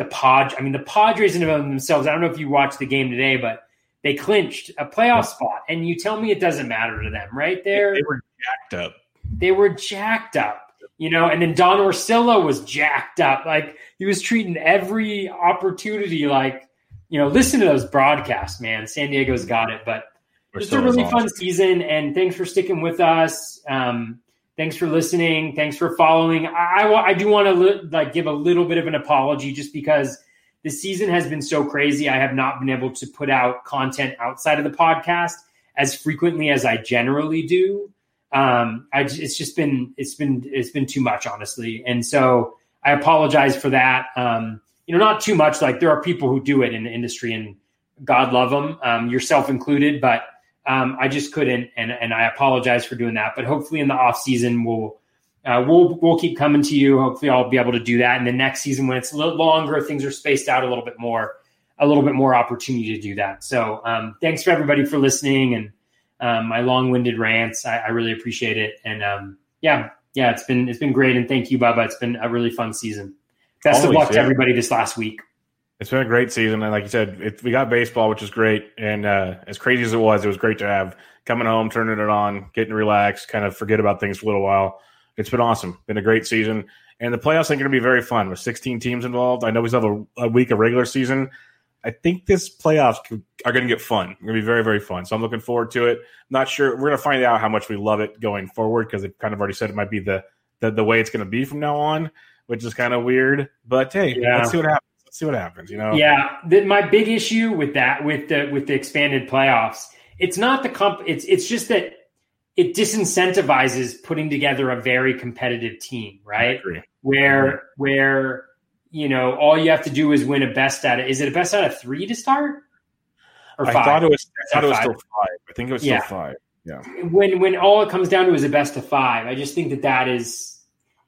the Pod. I mean, the Padres in and of themselves. I don't know if you watched the game today, but they clinched a playoff spot, and you tell me it doesn't matter to them, right? There, They were jacked up. they were jacked up, you know, and then Don Orsillo was jacked up. Like he was treating every opportunity like, you know, listen to those broadcasts, man. San Diego's got it, but We're it's a really awesome. fun season, and thanks for sticking with us. Um, thanks for listening. Thanks for following. I, I, I do want to li- like give a little bit of an apology, just because the season has been so crazy. I have not been able to put out content outside of the podcast as frequently as I generally do. Um, I, it's just been it's been it's been too much, honestly, and so I apologize for that. Um, you know, not too much. Like there are people who do it in the industry, and God love them, um, yourself included. But um, I just couldn't, and and I apologize for doing that. But hopefully, in the off season, we'll uh, we'll we'll keep coming to you. Hopefully, I'll be able to do that. And the next season, when it's a little longer, things are spaced out a little bit more, a little bit more opportunity to do that. So, um, thanks for everybody for listening and um, my long-winded rants. I, I really appreciate it. And um, yeah, yeah, it's been it's been great. And thank you, Bubba. It's been a really fun season. Best Always, of luck to everybody this last week. It's been a great season, and like you said, it, we got baseball, which is great. And uh, as crazy as it was, it was great to have coming home, turning it on, getting relaxed, kind of forget about things for a little while. It's been awesome. Been a great season, and the playoffs are going to be very fun with 16 teams involved. I know we still have a, a week of regular season. I think this playoffs are going to get fun. Going to be very, very fun. So I'm looking forward to it. Not sure we're going to find out how much we love it going forward because it kind of already said it might be the the, the way it's going to be from now on, which is kind of weird. But hey, Yeah. let's see what happens. See what happens. You know, Yeah, the, my big issue with that, with the with the expanded playoffs, it's not the comp. It's it's just that it disincentivizes putting together a very competitive team, right? Where where you know all you have to do is win a best out of. Is it a best out of three to start? Or I five? thought it was. I thought it was Five. still five. I think it was Yeah. still five. when when all it comes down to is a best of five. I just think that that is,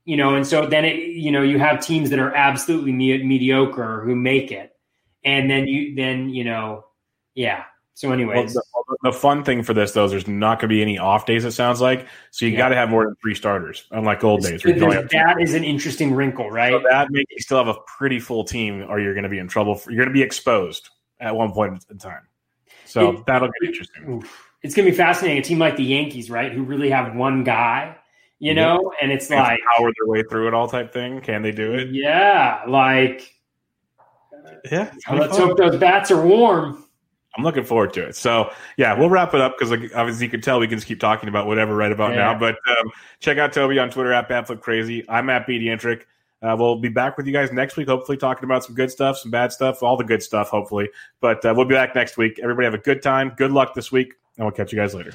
you know, and so then it, you know, you have teams that are absolutely me- mediocre who make it, and then you then you know, yeah. So, anyways, well, the, the, fun thing for this though is there's not going to be any off days. It sounds like so you yeah. got to have more than three starters, unlike old days. that is an interesting wrinkle, right? So that makes you still have a pretty full team, or you're going to be in trouble. For, you're going to be exposed at one point in time. So it, that'll get interesting. It's going to be fascinating. A team like the Yankees, right, who really have one guy, you know, and it's like power their way through it all type thing. Can they do it? Yeah, like yeah. Let's fun. hope those bats are warm. I'm looking forward to it. So yeah, we'll wrap it up because like, obviously you can tell we can just keep talking about whatever right about yeah. now. But um, check out Toby on Twitter at Batflip Crazy. I'm at BDentric. Uh, we'll be back with you guys next week, hopefully talking about some good stuff, some bad stuff, all the good stuff, hopefully. But uh, we'll be back next week. Everybody have a good time. Good luck this week, and we'll catch you guys later.